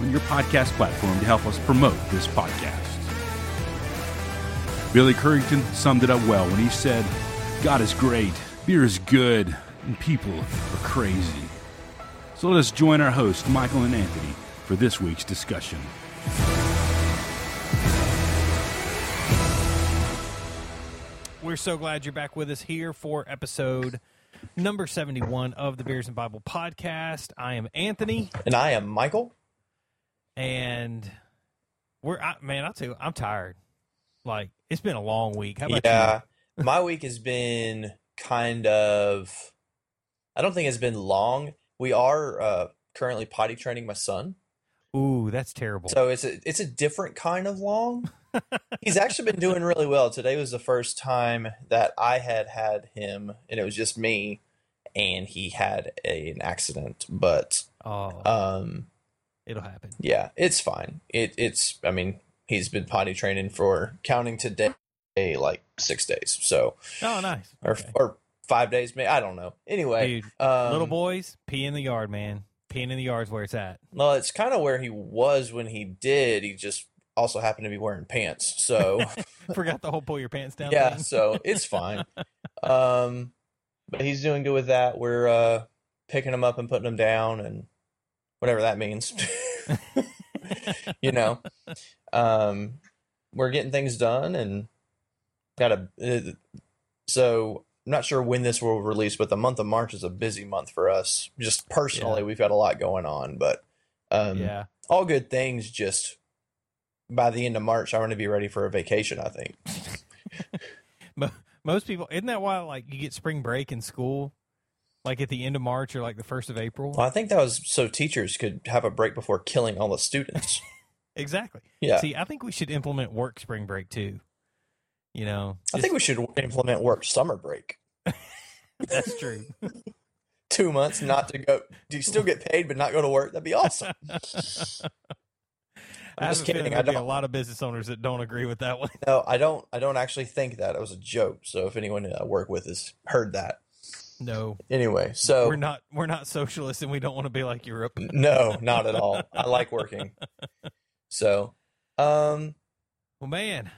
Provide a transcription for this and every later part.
on your podcast platform to help us promote this podcast. Billy Currington summed it up well when he said, God is great, beer is good, and people are crazy. So let us join our hosts, Michael and Anthony, for this week's discussion. We're so glad you're back with us here for episode number 71 of the Beers and Bible podcast. I am Anthony, And I am Michael. And we're, I, man, I too. I'm tired. Like, it's been a long week. How about Yeah. My week has been kind of I don't think it's been long. We are uh, currently potty training my son. Ooh, that's terrible. So it's a it's a different kind of long. He's actually been doing really well. Today was the first time that I had had him and it was just me and he had a, an accident, but oh, um it'll happen. yeah, it's fine. It it's I mean, he's been potty training for counting today like 6 days. So Oh, nice. or Okay. or five days, maybe I don't know. Anyway, Dude, um, little boys, pee in the yard, man. Peeing in the yard's where it's at. Well, it's kind of where he was when he did. He just also happened to be wearing pants, so Forgot the whole pull your pants down. yeah, so it's fine. Um, but he's doing good with that. We're uh picking him up and putting him down, and whatever that means, you know. Um, we're getting things done, and got a. Uh, so I'm not sure when this will release, but the month of March is a busy month for us. Just personally, Yeah. we've got a lot going on, but um, yeah. all good things. Just by the end of March, I want to be ready for a vacation. I think. Most people, isn't that why like you get spring break in school, like at the end of March or like the first of April? Well, I think that was so teachers could have a break before killing all the students. Exactly. Yeah, See, I think we should implement work spring break too. You know, I think we should implement work summer break. that's true. Two months not to go. Do you still get paid but not go to work? That'd be awesome. I I'm have just kidding. I there'll be a lot of business owners that don't agree with that one. No, I don't. I don't actually think that it was a joke. So if anyone I work with has heard that, No, anyway. So we're not. We're not socialists, and we don't want to be like Europe. no, not at all. I like working. So, um, Well, man,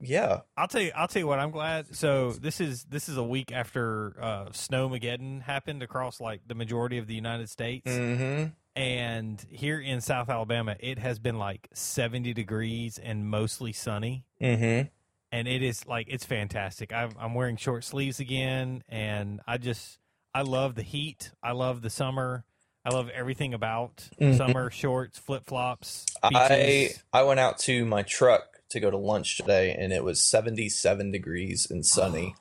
yeah. I'll tell you. I'll tell you what. I'm glad. So this is this is a week after uh, Snowmageddon happened across like the majority of the United States. Mm-hmm. And here in South Alabama, it has been like 70 degrees and mostly sunny. Mm-hmm. And it is like, it's fantastic. I'm, I'm wearing short sleeves again. And I just, I love the heat. I love the summer. I love everything about Mhm. summer shorts, flip flops. I I went out to my truck to go to lunch today, and it was 77 degrees and sunny.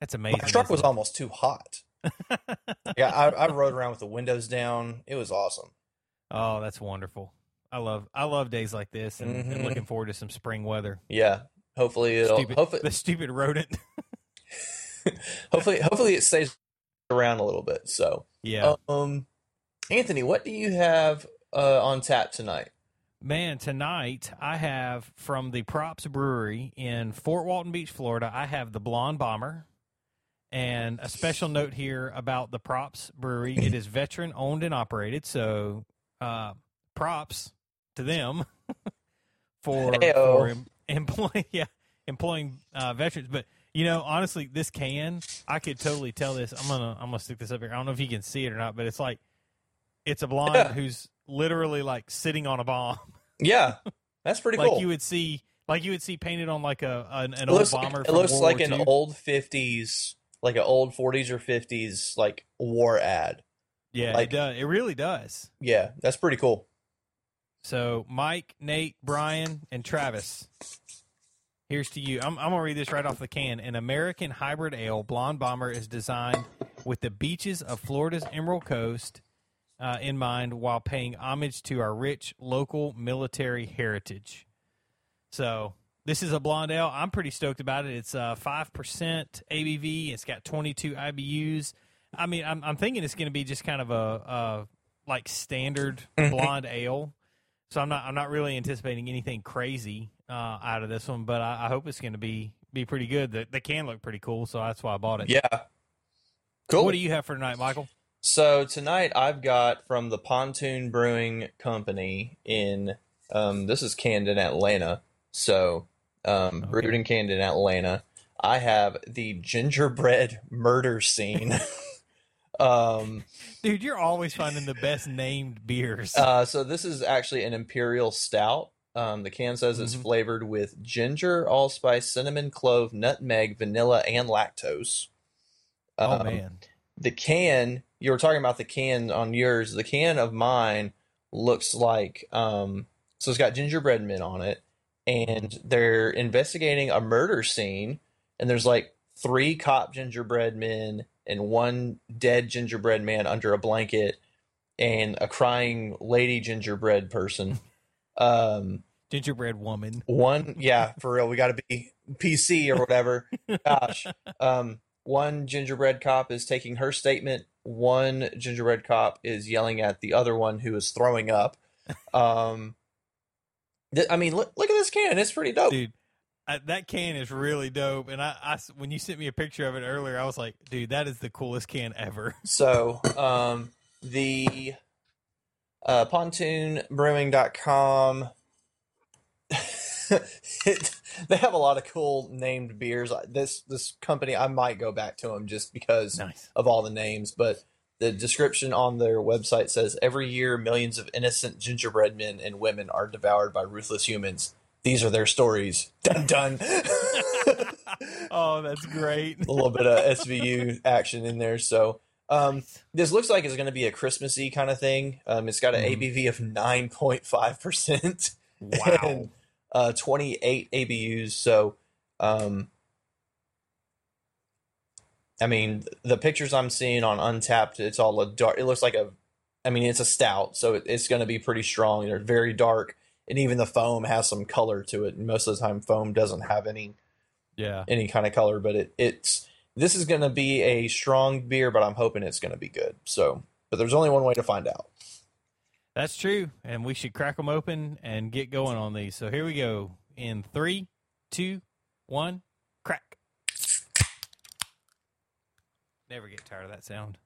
That's amazing. My truck was isn't almost too hot. Yeah, I, I rode around with the windows down. It was awesome. oh, that's wonderful. I love, I love days like this and, and Mhm. looking forward to some spring weather. Yeah. Hopefully it'll Stupid, hopefully the stupid rodent. hopefully hopefully it stays around a little bit. So yeah. um Anthony, what do you have uh, on tap tonight? Man, tonight I have from the Props Brewery in Fort Walton Beach, Florida. I have the Blonde Bomber, and a special note here about the Props Brewery: it is veteran owned and operated. So, uh, props to them for for em- employing yeah employing uh, veterans. But you know, honestly, this can I could totally tell this. I'm gonna I'm gonna stick this up here. I don't know if you can see it or not, but it's like it's a blonde Yeah. who's literally like sitting on a bomb Yeah. That's pretty like cool. you would see like you would see painted on like a an, an old bomber like, it looks World like War an II. old 50s like an old 40s or 50s like war ad. yeah like- it does it really does Yeah, that's pretty cool. So mike nate brian and travis here's to you I'm, I'm gonna read this right off the can an american hybrid ale blonde bomber is designed with the beaches of florida's emerald coast uh, in mind while paying homage to our rich local military heritage So this is a blonde ale. I'm pretty stoked about it. It's uh, five percent ABV. It's got 22 IBUs. I mean, I'm, I'm thinking it's going to be just kind of a, a like standard blonde ale. So I'm not I'm not really anticipating anything crazy uh, out of this one, but I, I hope it's going to be be pretty good. The, the can look pretty cool, so that's why I bought it. Yeah. Cool. What do you have for tonight, Michael? So tonight I've got from the Pontoon Brewing Company in um, this is canned in Atlanta. So um, Okay. brewed in Atlanta. I have the gingerbread murder scene. um, Dude, you're always finding the best named beers. uh, so this is actually an imperial stout. Um, the can says it's Mhm. flavored with ginger, allspice, cinnamon, clove, nutmeg, vanilla, and lactose. oh Um, man, the can you were talking about the can on yours the can of mine looks like um so it's got gingerbread men on it and they're investigating a murder scene and there's like three cop gingerbread men and one dead gingerbread man under a blanket and a crying lady gingerbread person. Um gingerbread woman. one yeah for real we got to be pc or whatever. Gosh. Um one gingerbread cop is taking her statement. One gingerbread cop is yelling at the other one who is throwing up. Um th- i mean look, look at this can. It's pretty dope. Dude. Uh, that can is really dope, and I when you sent me a picture of it earlier, I was like, dude, that is the coolest can ever. so um the uh pontoonbrewing.com it, they have a lot of cool named beers this this company i might go back to them just because Nice. of all the names, but the description on their website says every year millions of innocent gingerbread men and women are devoured by ruthless humans. These are their stories. Dun dun. oh, that's great. a little bit of SVU action in there. So um, this looks like it's going to be a Christmassy kind of thing. Um, it's got an Mhm. ABV of nine point five percent Wow. and uh, twenty eight ABUs. So um, I mean, the pictures I'm seeing on Untappd, it's all a dark. It looks like a, I mean, it's a stout, so it, it's going to be pretty strong. They're very dark, and even the foam has some color to it. And most of the time, foam doesn't have any Yeah. any kind of color, but it it's this is going to be a strong beer, but I'm hoping it's going to be good. So, but there's only one way to find out. That's true, and we should crack them open and get going on these. So here we go. In three, two, one, crack. Never get tired of that sound.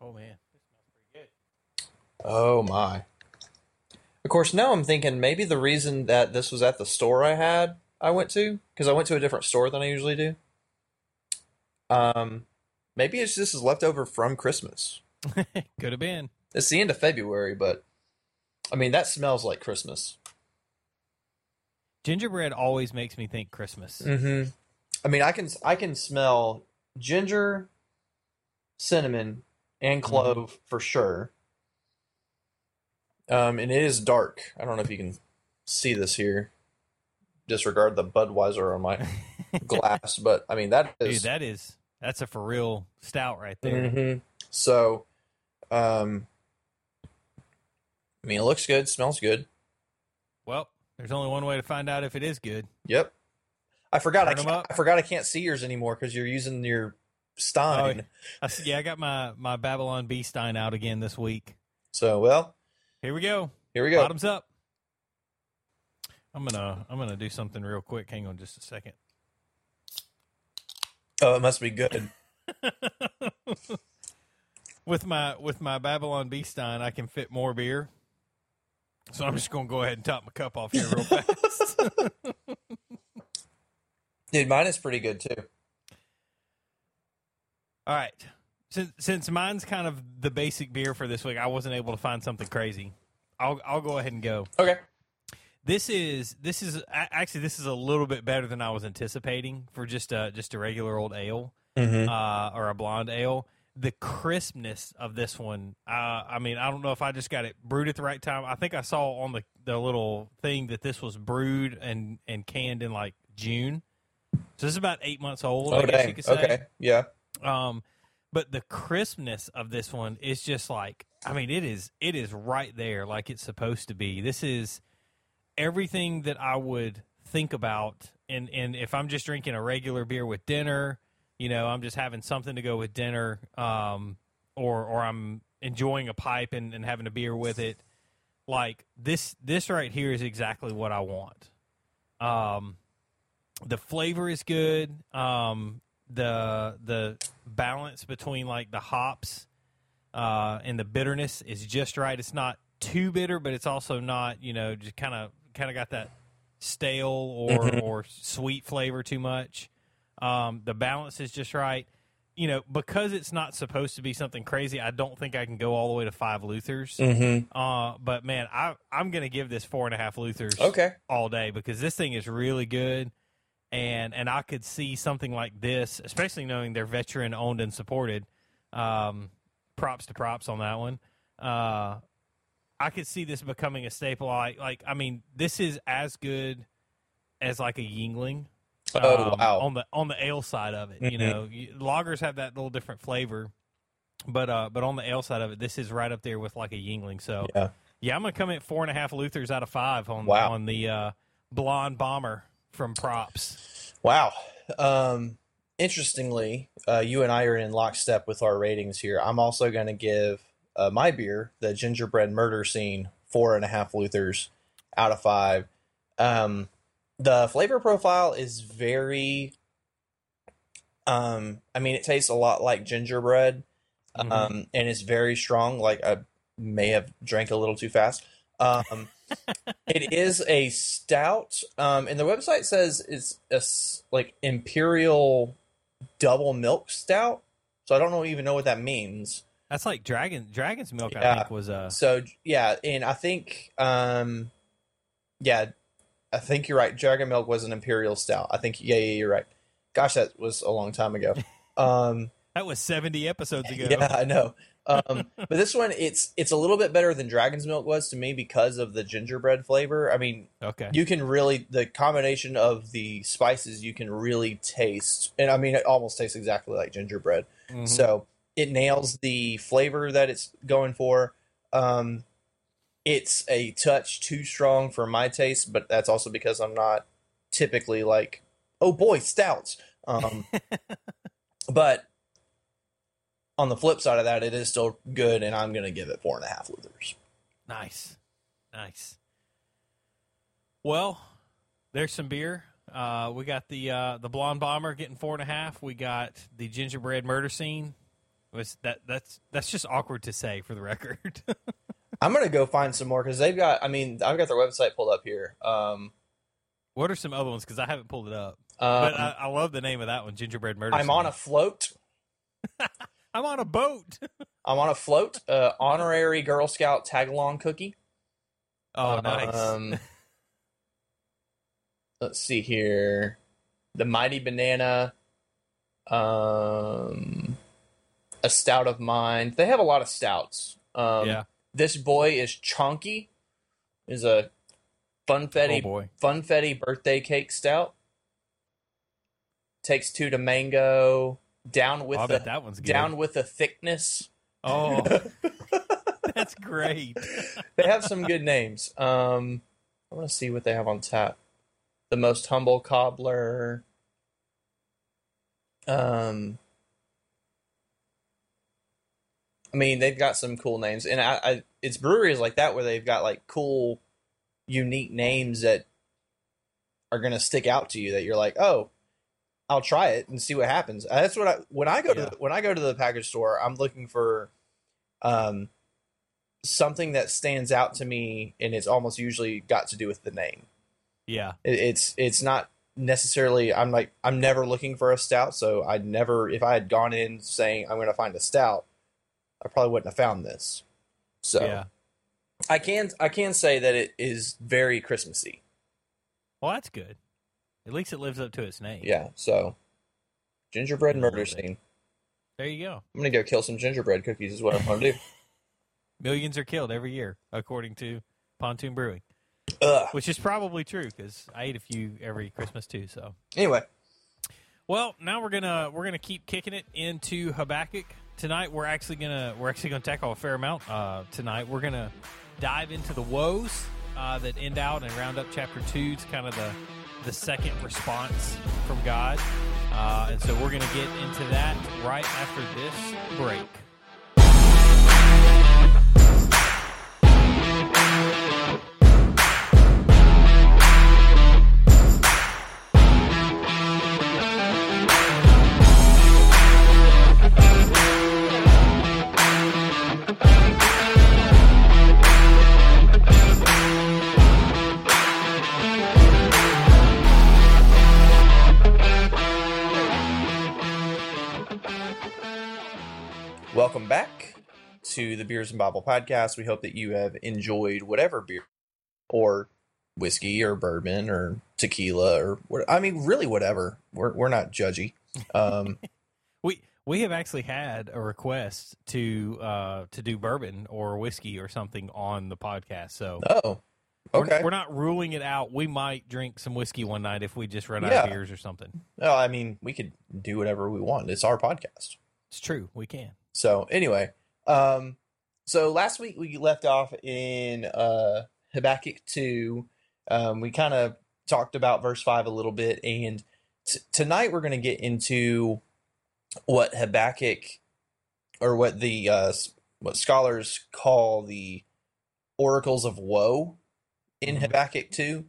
Oh man, this smells pretty good. Oh my! Of course, now I'm thinking maybe the reason that this was at the store I had I went to because I went to a different store than I usually do. Um, maybe it's this is leftover from Christmas. Could have been. It's the end of February, but I mean that smells like Christmas. Gingerbread always makes me think Christmas. Mm-hmm. I mean, I can I can smell ginger, cinnamon, and clove for sure. Um, and it is dark. I don't know if you can see this here. Disregard the Budweiser on my glass, but I mean that is Dude, that is that's a for real stout right there. Mhm. So, um, I mean, it looks good, smells good. Well, there's only one way to find out if it is good. Yep. I forgot. I, Turn up. I forgot I can't see yours anymore because you're using your Stein. I s yeah, I got my my Babylon Bee Stein out again this week. So, well, Here we go. here we go. Bottoms up. I'm gonna I'm gonna do something real quick. Hang on just a second. Oh, it must be good. with my with my Babylon Bee Stein, I can fit more beer. So I'm just gonna go ahead and top my cup off here real fast. Dude, mine is pretty good too. All right. Since since mine's kind of the basic beer for this week, I wasn't able to find something crazy. I'll I'll go ahead and go. Okay. This is this is actually this is a little bit better than I was anticipating for just a just a regular old ale Mm-hmm. uh, or a blonde ale. The crispness of this one, uh, I mean, I don't know if I just got it brewed at the right time. I think I saw on the, the little thing that this was brewed and, and canned in like June. So this is about eight months old, Oh, I guess you dang. could say. Okay. Yeah. Um, but the crispness of this one is just like I mean it is it is right there like it's supposed to be. This is everything that I would think about, and and if I'm just drinking a regular beer with dinner, you know, I'm just having something to go with dinner, um, or or I'm enjoying a pipe and, and having a beer with it. Like this, this right here is exactly what I want. Um, the flavor is good. Um, the the balance between like the hops uh, and the bitterness is just right. It's not too bitter, but it's also not you know just kind of kind of got that stale or Mhm. or sweet flavor too much. Um, the balance is just right. You know, because it's not supposed to be something crazy. I don't think I can go all the way to five Luthers. Mm-hmm. Uh, but man, I I'm gonna give this four and a half Luthers Okay. all day because this thing is really good, and and I could see something like this, especially knowing they're veteran owned and supported. Um, props to props on that one. Uh, I could see this becoming a staple. Like like I mean, this is as good as like a Yuengling. Oh, um, wow. On the on the ale side of it, you Mhm. know, you, lagers have that little different flavor, but uh, but on the ale side of it, this is right up there with like a Yuengling. So Yeah. yeah, I'm gonna come in four and a half Luthers out of five on Wow. on the uh, blonde bomber from props. Wow. Um, interestingly, uh, you and I are in lockstep with our ratings here. I'm also going to give uh, my beer, the Gingerbread Murder Scene, four and a half Luthers out of five. Um, the flavor profile is very. Um, I mean, it tastes a lot like gingerbread, Mhm. um, and it's very strong. Like I may have drank a little too fast. Um, it is a stout, um, and the website says it's a like imperial double milk stout. So I don't know even know what that means. That's like dragon dragon's milk. I think was uh So yeah, and I think, um, yeah, I think you're right. Dragon milk was an imperial stout. I think yeah, yeah, you're right. Gosh, that was a long time ago. Um, that was 70 episodes ago. yeah, I know. Um, but this one, it's it's a little bit better than Dragon's Milk was to me because of the gingerbread flavor. I mean, Okay. you can really the combination of the spices you can really taste, and I mean, it almost tastes exactly like gingerbread. Mhm. So it nails the flavor that it's going for. Um, it's a touch too strong for my taste, but that's also because I'm not typically like, oh boy, stouts. Um, but on the flip side of that, it is still good, and I'm going to give it four and a half Luthers. Nice, nice. Well, there's some beer. Uh, we got the uh, the blonde bomber getting four and a half. We got the gingerbread murder scene. Was that that's that's just awkward to say for the record. I'm going to go find some more because they've got, I mean, I've got their website pulled up here. Um, what are some other ones? Because I haven't pulled it up. um, But I, I love the name of that one, gingerbread murder. I'm on a float. I'm on a boat. I'm on a float. Uh, honorary Girl Scout tag along cookie. oh, nice. Um, let's see here. The Mighty Banana. Um, a stout of mine. They have a lot of stouts. Um, yeah. This boy is chonky. Is a funfetti Oh boy. funfetti birthday cake stout. Takes two to mango. Down with Oh, the that one's good. down with the thickness. Oh, that's great. they have some good names. Um, I want to see what they have on tap. The most humble cobbler. Um, I mean, they've got some cool names, and I, I it's breweries like that where they've got like cool, unique names that are gonna stick out to you. That you're like, oh, I'll try it and see what happens. Uh, That's what I when I go Yeah. to when I go to the package store, I'm looking for, um, something that stands out to me, and it's almost usually got to do with the name. Yeah. It, it's it's not necessarily. I'm like I'm never looking for a stout, so I'd never if I had gone in saying I'm going to find a stout, I probably wouldn't have found this. So Yeah. I can I can say that it is very Christmassy. Well, that's good. At least it lives up to its name. Yeah. So gingerbread murder scene. There you go. I'm gonna go kill some gingerbread cookies. Is what I'm gonna do. Millions are killed every year, according to Pontoon Brewing, Ugh. which is probably true because I eat a few every Christmas too. So, Anyway, well, now we're gonna we're gonna keep kicking it into Habakkuk tonight. We're actually gonna we're actually gonna tackle a fair amount uh, tonight. We're gonna dive into the woes uh, that end out and round up chapter two. It's kind of the the second response from God, uh, and so we're going to get into that right after this break. Welcome back to the Beers and Bible podcast. We hope that you have enjoyed whatever beer or whiskey or bourbon or tequila or what, I mean, really whatever. We're we're not judgy. Um, We we have actually had a request to uh, to do bourbon or whiskey or something on the podcast. So oh, we're- okay. we're, not ruling it out. We might drink some whiskey one night if we just run out of beers or something. Well, I mean, we could do whatever we want. It's our podcast. It's true. We can. So anyway, um, so last week we left off in uh, Habakkuk two. Um, we kind of talked about verse five a little bit, and t- tonight we're going to get into what Habakkuk, or what the uh, what scholars call the oracles of woe in Mhm. Habakkuk two.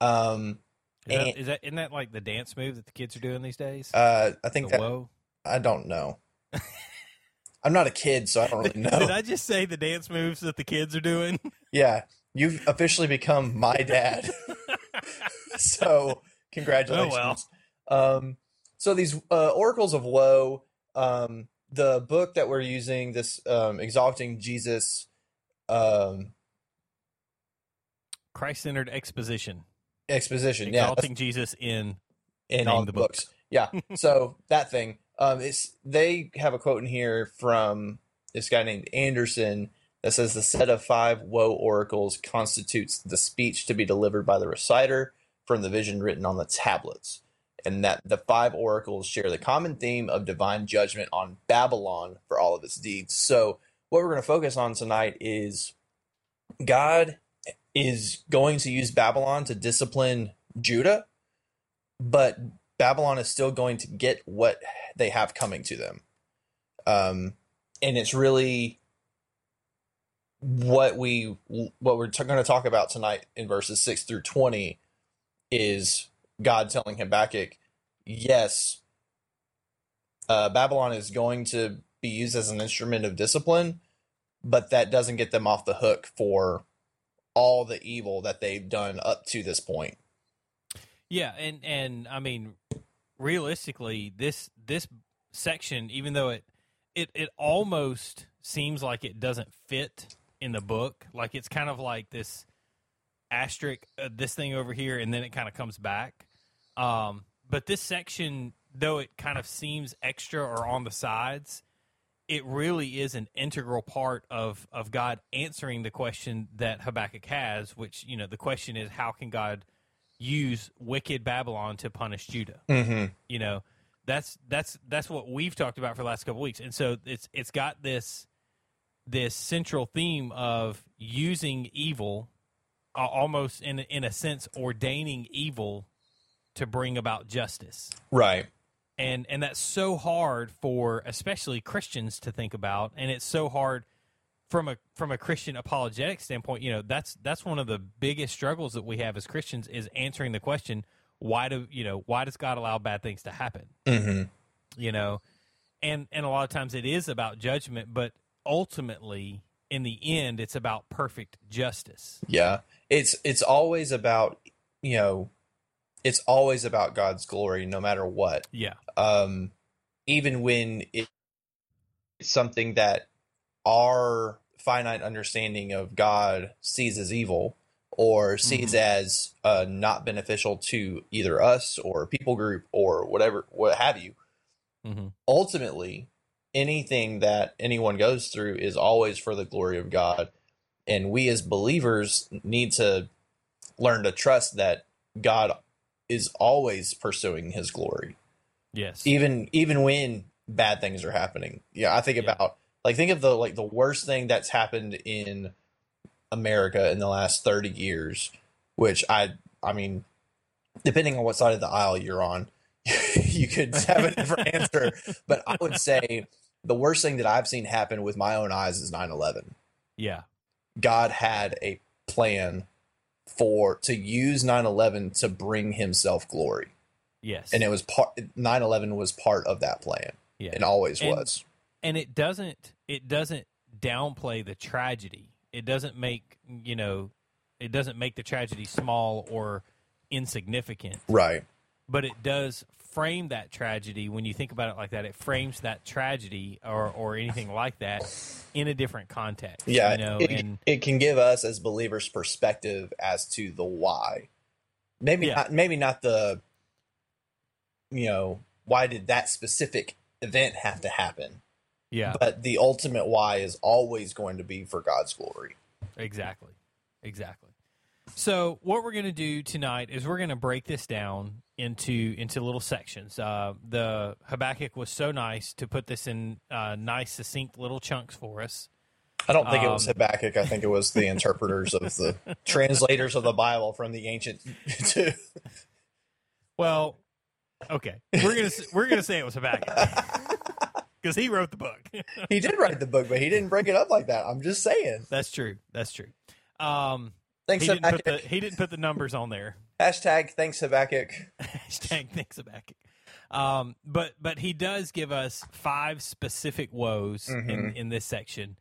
Um, Is that, And- is that isn't that like the dance move that the kids are doing these days? uh, I think the that whoa. I don't know. I'm not a kid, so I don't really know. Did I just say the dance moves that the kids are doing? Yeah, you've officially become my dad. so congratulations. Oh Um, so these uh, oracles of woe, um, the book that we're using, this um, exalting Jesus um, Christ centered exposition. exposition, yeah, Exalting Jesus in in all the the book. books. Yeah. So that thing. Um, it's they have a quote in here from this guy named Anderson that says the set of five woe oracles constitutes the speech to be delivered by the reciter from the vision written on the tablets, and that the five oracles share the common theme of divine judgment on Babylon for all of its deeds. So what we're going to focus on tonight is God is going to use Babylon to discipline Judah, but Babylon is still going to get what they have coming to them. Um, and it's really what we what we're t- going to talk about tonight in verses 6 through 20 is God telling Habakkuk, yes, uh, Babylon is going to be used as an instrument of discipline, but that doesn't get them off the hook for all the evil that they've done up to this point. Yeah, and and I mean, realistically, this this section, even though it it it almost seems like it doesn't fit in the book, like it's kind of like this asterisk, uh, this thing over here, and then it kind of comes back. Um, but this section, though it kind of seems extra or on the sides, it really is an integral part of of God answering the question that Habakkuk has, which you know the question is how can God use wicked Babylon to punish Judah? Mm-hmm. You know, that's that's that's what we've talked about for the last couple weeks, and so it's it's got this this central theme of using evil, uh, almost in in a sense ordaining evil to bring about justice Right. and and that's so hard for especially Christians to think about, and it's so hard from a from a Christian apologetic standpoint. You know, that's that's one of the biggest struggles that we have as Christians is answering the question why do you know why does God allow bad things to happen? Mm-hmm. You know, and and a lot of times it is about judgment, but ultimately in the end it's about perfect justice. Yeah. It's it's always about you know, it's always about God's glory, no matter what. Yeah, Um, even when it, it's something that our finite understanding of God sees as evil or sees as uh, not beneficial to either us or people group or whatever, what have you. hmm ultimately anything that anyone goes through is always for the glory of God. And we as believers need to learn to trust that God is always pursuing his glory. Yes, even even when bad things are happening. Yeah I think Yeah. about like think of the like the worst thing that's happened in America in the last 30 years, which I I mean, depending on what side of the aisle you're on, you could have a different answer. But I would say the worst thing that I've seen happen with my own eyes is 9 11. Yeah. God had a plan for to use 9 11 to bring himself glory. Yes. And it was part 9 11 was part of that plan. yeah. It always And- was. and it doesn't it doesn't downplay the tragedy. It doesn't make you know it doesn't make the tragedy small or insignificant, Right. but it does frame that tragedy when you think about it like that. It frames that tragedy or or anything like that in a different context. Yeah, you know, it, and it can give us as believers perspective as to the why. Maybe Yeah. not. Maybe not the. You know, why did that specific event have to happen? Yeah, But the ultimate why is always going to be for God's glory. Exactly. Exactly. So what we're going to do tonight is we're going to break this down into into little sections. Uh, the Habakkuk was so nice to put this in uh, nice, succinct little chunks for us. I don't think it was Um, Habakkuk. I think it was the interpreters of the translators of the Bible from the ancient. To, Well, okay, we're gonna we're gonna say it was Habakkuk because he wrote the book. he did write the book, but he didn't break it up like that. I'm just saying. That's true. That's true. Um, Thanks, he didn't put the he didn't put the numbers on there. Hashtag thanks Habakkuk. Hashtag thanks Habakkuk. Um, but but he does give us five specific woes in, Mhm. in this section,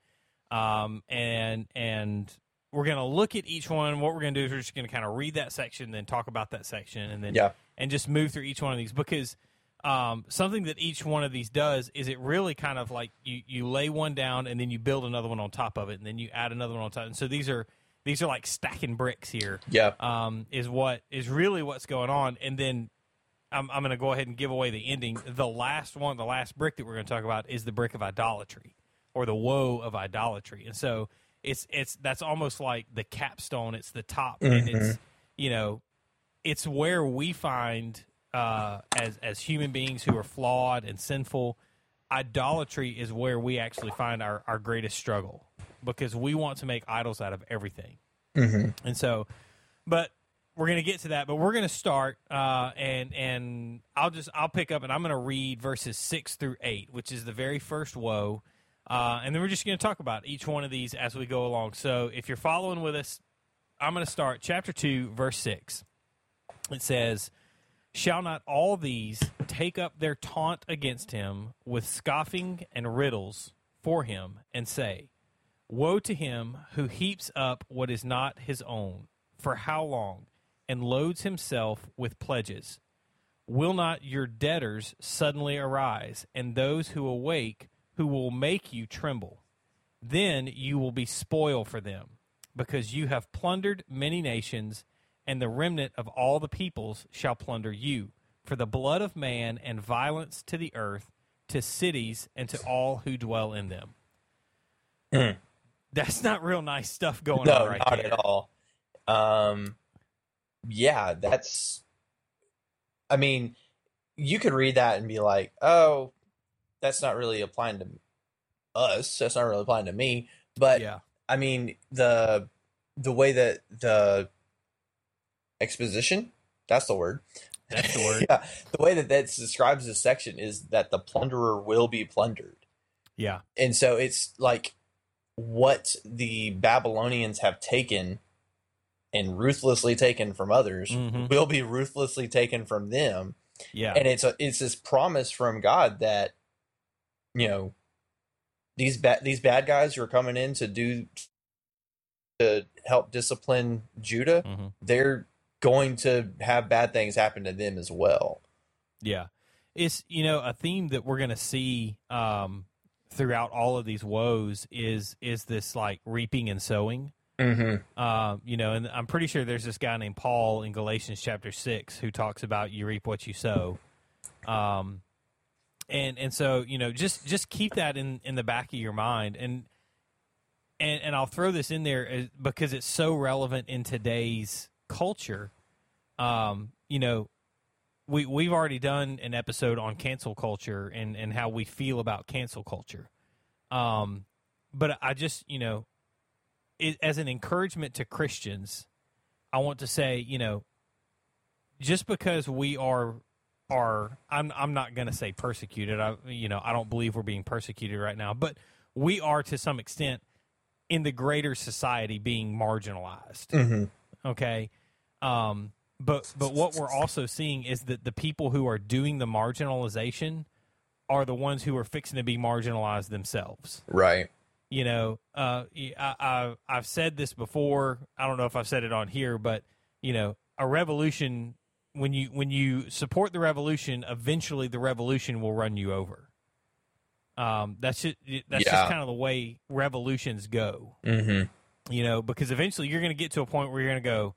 um, and and we're gonna look at each one. What we're gonna do is we're just gonna kind of read that section, then talk about that section, and then Yeah. and just move through each one of these because um, something that each one of these does is it really kind of like you you lay one down and then you build another one on top of it, and then you add another one on top. And so these are these are like stacking bricks here Yeah. um, is what is really what's going on. And then I'm, I'm going to go ahead and give away the ending. The last one, the last brick that we're going to talk about is the brick of idolatry or the woe of idolatry. And so it's it's that's almost like the capstone. It's the top, and it's you know it's where we find uh, as as human beings who are flawed and sinful. Idolatry is where we actually find our, our greatest struggle because we want to make idols out of everything. And so, but we're going to get to that. But we're going to start, uh, and and I'll just I'll pick up and I'm going to read verses six through eight, which is the very first woe, uh, and then we're just going to talk about each one of these as we go along. So if you're following with us, I'm going to start chapter two, verse six. It says. Shall not all these take up their taunt against him with scoffing and riddles for him, and say, Woe to him who heaps up what is not his own, for how long, and loads himself with pledges? Will not your debtors suddenly arise, and those who awake, who will make you tremble? Then you will be spoil for them, because you have plundered many nations, and the remnant of all the peoples shall plunder you. For the blood of man and violence to the earth, to cities, and to all who dwell in them. That's not real nice stuff going no, on right not there. at all. Um, yeah, that's. I mean, you could read that and be like, "Oh, that's not really applying to us. That's not really applying to me." But yeah, I mean, the the way that the exposition, that's the word. that's the word. yeah, the way that that describes this section is that the plunderer will be plundered. Yeah, And so it's like what the Babylonians have taken and ruthlessly taken from others Mhm. will be ruthlessly taken from them. yeah, And it's a it's this promise from God that you know these bad these bad guys who are coming in to do to help discipline Judah, hmm they're going to have bad things happen to them as well. yeah. It's you know a theme that we're going to see um, throughout all of these woes is is this like reaping and sowing. Mm-hmm. Um, you know, and I'm pretty sure there's this guy named Paul in Galatians chapter six who talks about you reap what you sow. Um, and and so you know, just just keep that in in the back of your mind, and and and I'll throw this in there because it's so relevant in today's culture. Um, you know, we we've already done an episode on cancel culture and and how we feel about cancel culture. Um, but I just you know it, as an encouragement to Christians, I want to say, you know, just because we are are I'm I'm not going to say persecuted. I you know, I don't believe we're being persecuted right now, but we are to some extent in the greater society being marginalized. Mm-hmm. Okay? Um but but what we're also seeing is that the people who are doing the marginalization are the ones who are fixing to be marginalized themselves. Right. You know, uh, I, I I've said this before. I don't know if I've said it on here, but you know, a revolution when you when you support the revolution, eventually the revolution will run you over. Um, that's just that's Yeah. just kind of the way revolutions go Mm-hmm. You know because eventually you're going to get to a point where you're going to go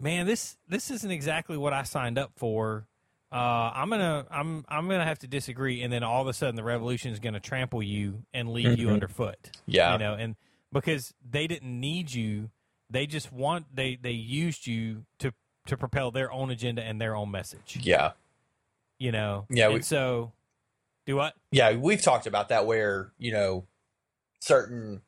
man this this isn't exactly what i signed up for uh, i'm gonna i'm i'm gonna have to disagree and then all of a sudden the revolution is going to trample you and leave you Mhm. underfoot Yeah. you know and because they didn't need you they just want they they used you to to propel their own agenda and their own message Yeah. you know Yeah, and we- so do what Yeah. We've talked about that where, you know, certain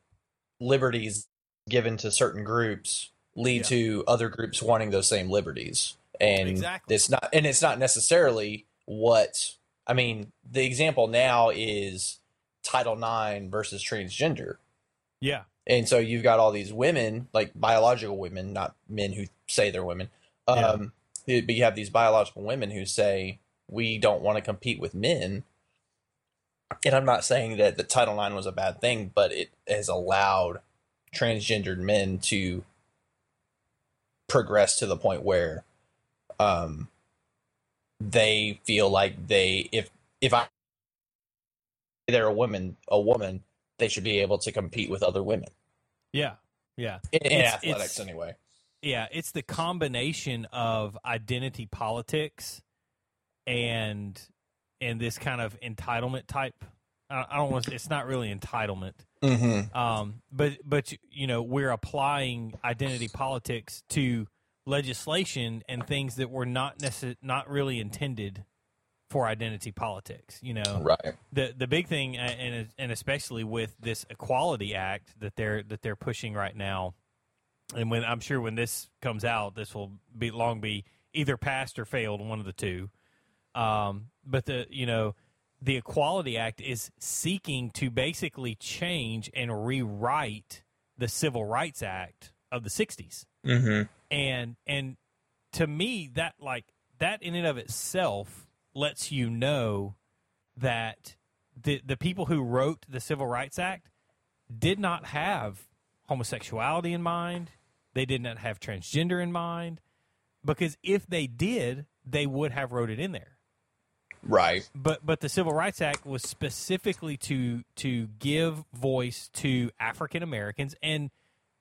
liberties given to certain groups lead Yeah. to other groups wanting those same liberties. And Exactly. it's not and it's not necessarily what I mean, the example now is Title IX versus transgender. yeah And so you've got all these women, like biological women, not men who say they're women. Yeah. Um, But you have these biological women who say we don't want to compete with men. And I'm not saying that the Title IX was a bad thing, but it has allowed transgendered men to progress to the point where um, they feel like they if if I they're a woman a woman they should be able to compete with other women yeah yeah in, in It's- athletics it's- anyway. Yeah, it's the combination of identity politics and and this kind of entitlement type. I, I don't want. To, it's not really entitlement, Mm-hmm. um, but but you know we're applying identity politics to legislation and things that were not necess- not really intended for identity politics. You know, Right. the the big thing, and and especially with this Equality Act that they're that they're pushing right now, and when I'm sure when this comes out, this will be long be either passed or failed, one of the two. Um, but the you know the Equality Act is seeking to basically change and rewrite the Civil Rights Act of the '60s Mm-hmm. and and to me that like that in and of itself lets you know that the the people who wrote the Civil Rights Act did not have homosexuality in mind. They did not have transgender in mind because if they did, they would have wrote it in there Right. but but the Civil Rights Act was specifically to to give voice to African Americans and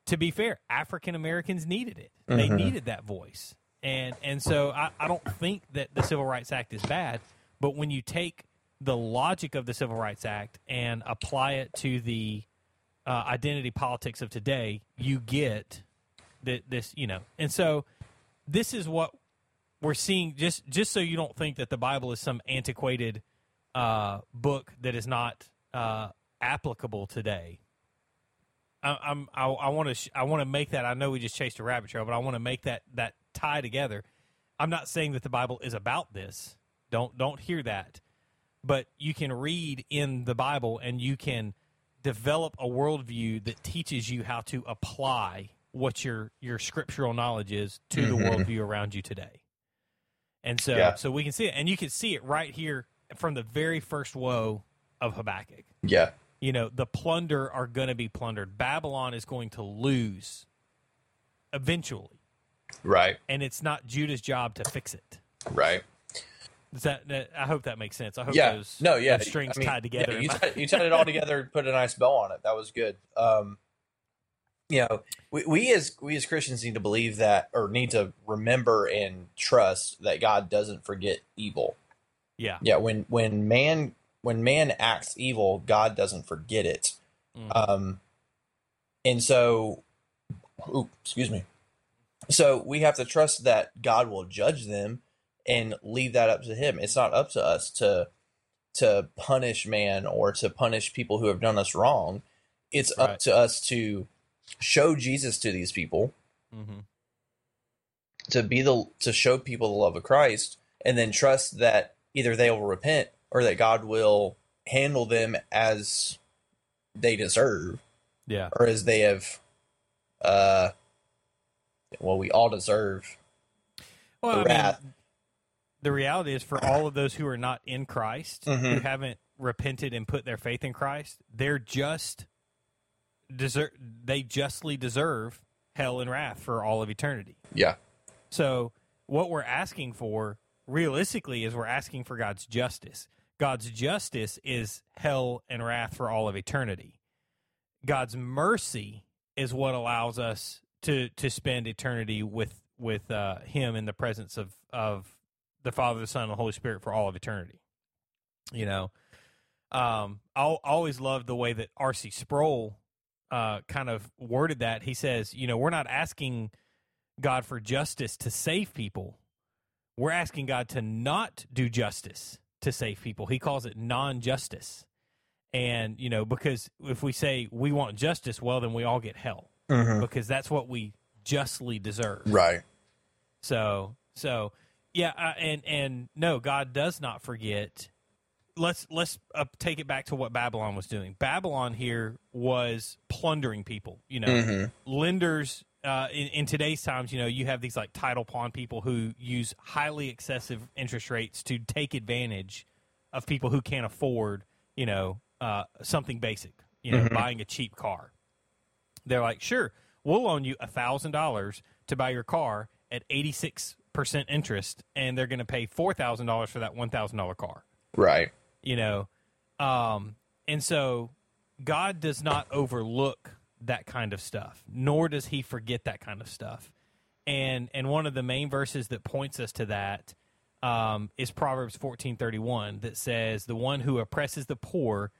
to be fair, African Americans needed it. They Mhm. needed that voice. And and so I, I don't think that the Civil Rights Act is bad, but when you take the logic of the Civil Rights Act and apply it to the uh, identity politics of today, you get that this, you know. And so this is what we're seeing just just so you don't think that the Bible is some antiquated uh, book that is not uh, applicable today. I, I'm I, want to I want to make that. I know we just chased a rabbit trail, but I want to make that that tie together. I'm not saying that the Bible is about this. Don't don't hear that. But you can read in the Bible and you can develop a worldview that teaches you how to apply what your your scriptural knowledge is to the Mhm. worldview around you today. And so Yeah. so we can see it, and you can see it right here from the very first woe of Habakkuk Yeah. you know the plunder are going to be plundered babylon is going to lose eventually Right. and it's not judah's job to fix it Right. Does that, that i hope that makes sense i hope yeah. those, no. Yeah. those strings I mean, tied together yeah, you, my- tied, you tied it all together. and Put a nice bow on it. That was good. Um, you know, we, we as we as Christians need to believe that, or need to remember and trust that God doesn't forget evil. yeah Yeah. When when man when man acts evil, God doesn't forget it. Mhm. Um, and so, ooh, excuse me. So we have to trust that God will judge them and leave that up to Him. It's not up to us to to punish man or to punish people who have done us wrong. It's up to us to show Jesus to these people, hmm to be the to show people the love of Christ, and then trust that either they will repent or that God will handle them as they deserve Yeah. or as they have uh well we all deserve Well, the I mean, the reality is for all of those who are not in Christ, who Mhm. haven't repented and put their faith in Christ, they're just deserve they justly deserve hell and wrath for all of eternity. yeah So what we're asking for realistically is we're asking for God's justice. God's justice is hell and wrath for all of eternity. God's mercy is what allows us to to spend eternity with with uh, Him in the presence of of the Father, the Son, and the Holy Spirit for all of eternity. You know, um, I always loved the way that R.C. Sproul uh, kind of worded that. He says, you know, we're not asking God for justice to save people. We're asking God to not do justice to save people. He calls it non justice. And, you know, because if we say we want justice, well, then we all get hell because that's what we justly deserve. right So, so yeah, uh, and and no, God does not forget. Let's let's uh, take it back to what Babylon was doing. Babylon here was plundering people. You know, Mhm. lenders uh, in, in today's times. You know, you have these like title pawn people who use highly excessive interest rates to take advantage of people who can't afford. You know, uh, something basic. You know, buying a cheap car they're like, sure, we'll loan you a thousand dollars to buy your car at eighty six percent interest, and they're going to pay four thousand dollars for that one thousand dollar car. right You know, um, and so God does not overlook that kind of stuff, nor does He forget that kind of stuff. And and one of the main verses that points us to that um, is Proverbs fourteen thirty one that says, "The one who oppresses the poor."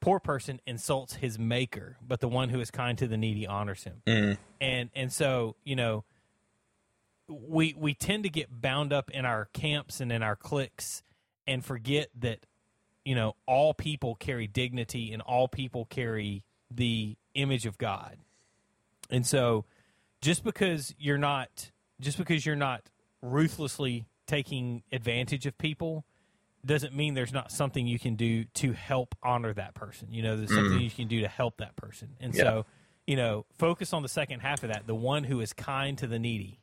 Poor person insults his maker, but the one who is kind to the needy honors him Mm. and and so you know we we tend to get bound up in our camps and in our cliques and forget that you know all people carry dignity and all people carry the image of God and so just because you're not just because you're not ruthlessly taking advantage of people doesn't mean there's not something you can do to help honor that person. You know, there's mm. something you can do to help that person. And Yeah. so, you know, focus on the second half of that, the one who is kind to the needy.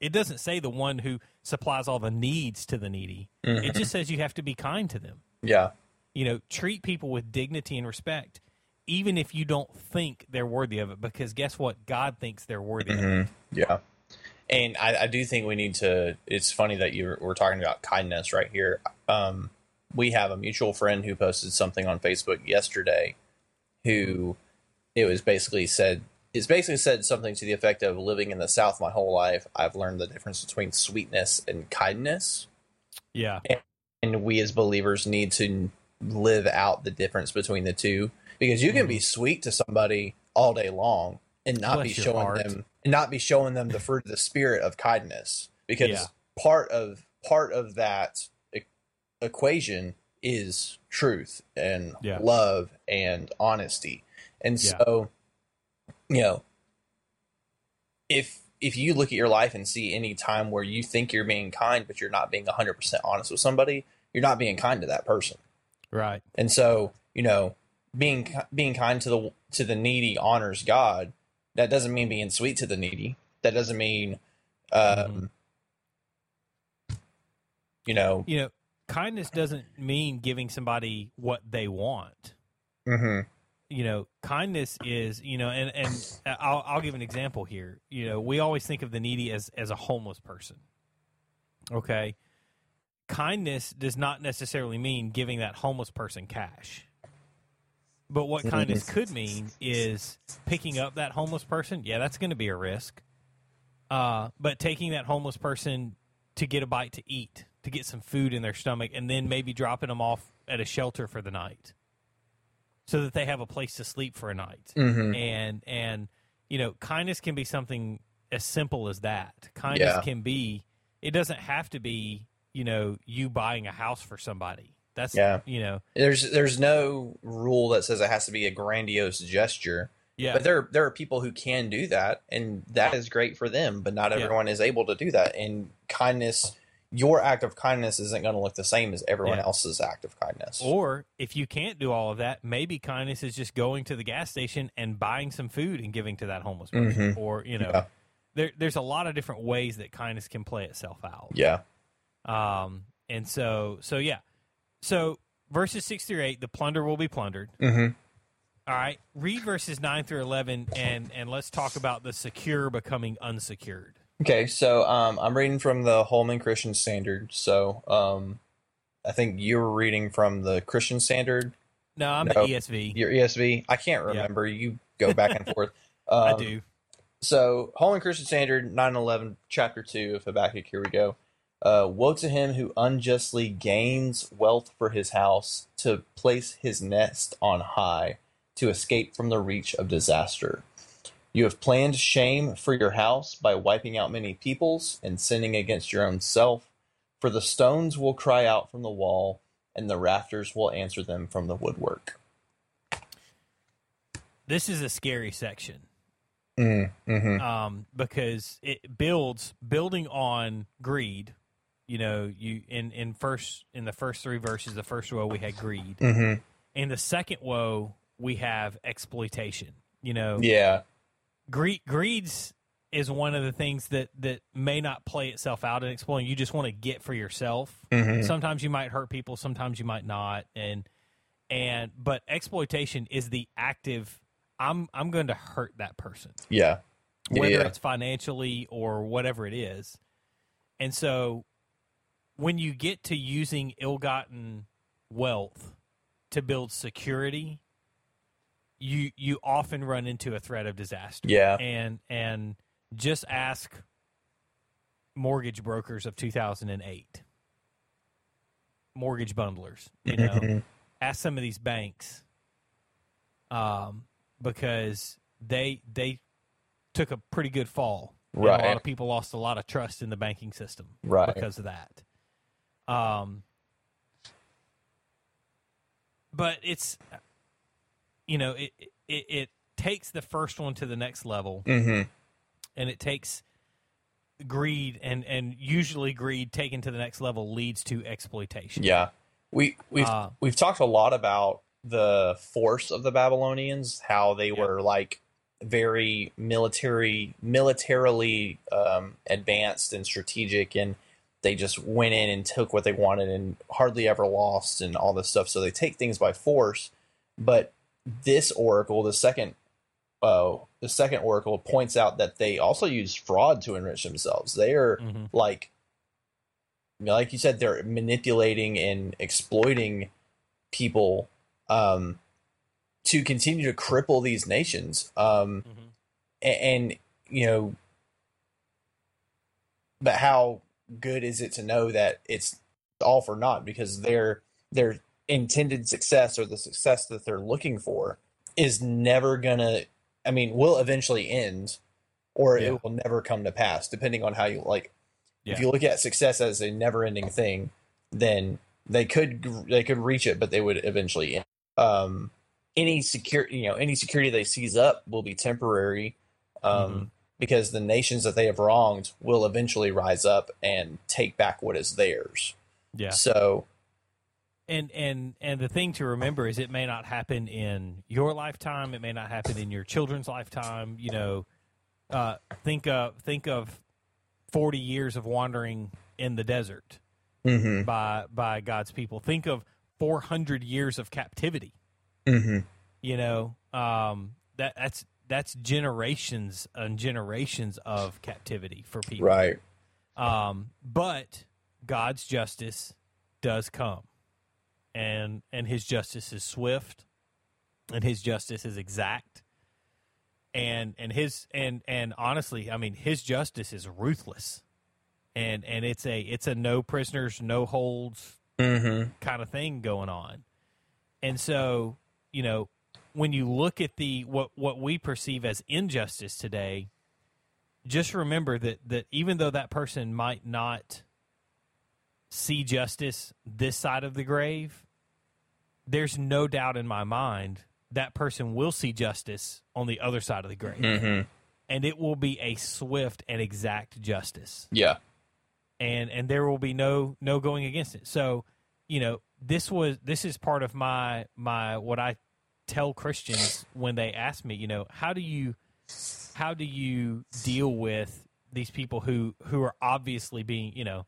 It doesn't say the one who supplies all the needs to the needy. It mm-hmm. just says you have to be kind to them. Yeah You know, treat people with dignity and respect, even if you don't think they're worthy of it, because guess what? God thinks they're worthy of it. Yeah. And I, I do think we need to. It's funny that you're we're talking about kindness right here. Um, we have a mutual friend who posted something on Facebook yesterday, who it was basically said it's basically said something to the effect of living in the South my whole life. I've learned the difference between sweetness and kindness, Yeah. and we as believers need to live out the difference between the two because you can be mm-hmm. sweet to somebody all day long and not Bless be showing heart. them and not be showing them the fruit of the spirit of kindness because Yeah. part of part of that e- equation is truth and Yeah. love and honesty and Yeah. so you know if if you look at your life and see any time where you think you're being kind but you're not being 100% honest with somebody you're not being kind to that person. Right. and so you know being being kind to the to the needy honors god. That doesn't mean being sweet to the needy. That doesn't mean um you know. You know, kindness doesn't mean giving somebody what they want. mhm, you know kindness is you know and and I'll, I'll give an example here. You know we always think of the needy as as a homeless person okay? Kindness does not necessarily mean giving that homeless person cash. But what kindness could mean is picking up that homeless person. Yeah that's going to be a risk. Uh, but taking that homeless person to get a bite to eat to get some food in their stomach and then maybe dropping them off at a shelter for the night so that they have a place to sleep for a night. mhm. And and you know, kindness can be something as simple as that. Kindness Yeah. can be it doesn't have to be, you know, you buying a house for somebody. That's Yeah. you know, there's there's no rule that says it has to be a grandiose gesture Yeah. But there there are people who can do that, and that is great for them. But not Yeah. everyone is able to do that. And kindness, your act of kindness isn't going to look the same as everyone Yeah. else's act of kindness. Or if you can't do all of that, maybe kindness is just going to the gas station and buying some food and giving to that homeless person. Mhm. Or, you know, Yeah. there, there's a lot of different ways that kindness can play itself out. yeah, Um, and so, so yeah. So verses six through eight, the plunder will be plundered. mm-hmm. All right. Read verses nine through 11 and, and let's talk about the secure becoming unsecured. Okay, so um, I'm reading from the Holman Christian Standard. So um, I think you were reading from the Christian Standard, No, I'm No. the ESV. your ESV. I can't Yeah. remember. You go back and forth. Um, I do. So, Holman Christian Standard 911, chapter 2 of Habakkuk. Here we go. Uh, Woe to him who unjustly gains wealth for his house, to place his nest on high, to escape from the reach of disaster. You have planned shame for your house by wiping out many peoples and sinning against your own self. For the stones will cry out from the wall, and the rafters will answer them from the woodwork. This is a scary section. Mm, hmm um, because it builds building on greed. You know, you in in first in the first three verses, the first woe we had greed. Mm-hmm. In the second woe, we have exploitation. You know, Yeah. Greed greed's is one of the things that that may not play itself out in exploiting. You just want to get for yourself. hmm Sometimes you might hurt people, sometimes you might not, and and but exploitation is the active. I'm I'm going to hurt that person Yeah. whether yeah. it's financially or whatever it is. And so when you get to using ill-gotten wealth to build security, you you often run into a threat of disaster. Yeah. And and just ask mortgage brokers of 2008. Mortgage bundlers, you know ask some of these banks um, because they they took a pretty good fall. And a lot of people lost a lot of trust in the banking system Right. because of that. Um, but it's you know it, it it takes the first one to the next level, hmm and it takes greed and and usually greed taken to the next level leads to exploitation. Yeah. We we've Uh, we've talked a lot about the force of the Babylonians, how they Yeah. were like very military militarily um, advanced and strategic and they just went in and took what they wanted and hardly ever lost and all this stuff. So they take things by force. But this oracle, the second uh, the second oracle points out that they also use fraud to enrich themselves. They are Mhm. like like you said they're manipulating and exploiting people um, to continue to cripple these nations um, Mhm. a- and, you know but how good is it to know that it's all for naught because their their intended success or the success that they're looking for is never gonna i mean will eventually end or Yeah. it will never come to pass depending on how you like Yeah. if you look at success as a never ending thing then they could they could reach it but they would eventually end. um any secure you know any security they seize up will be temporary um Mhm. because the nations that they have wronged will eventually rise up and take back what is theirs Yeah. so and and and the thing to remember is it may not happen in your lifetime. It may not happen in your children's lifetime. You know uh, think of think of 40 years of wandering in the desert mm-hmm, by by God's people. Think of 400 years of captivity. Mm-hmm. you know um, that that's that's generations and generations of captivity for people. Right. Um, but God's justice does come, and and His justice is swift, and His justice is exact, and and His and and honestly, I mean, His justice is ruthless, and and it's a it's a no prisoners, no holds mm-hmm. kind of thing going on, and so you know when you look at the what what we perceive as injustice today just remember that that even though that person might not see justice this side of the grave there's no doubt in my mind that person will see justice on the other side of the grave. Mm-hmm. And it will be a swift and exact justice. Yeah. And and there will be no no going against it. So, you know, this was this is part of my my what I tell Christians when they ask me, you know, how do you how do you deal with these people who who are obviously being, you know,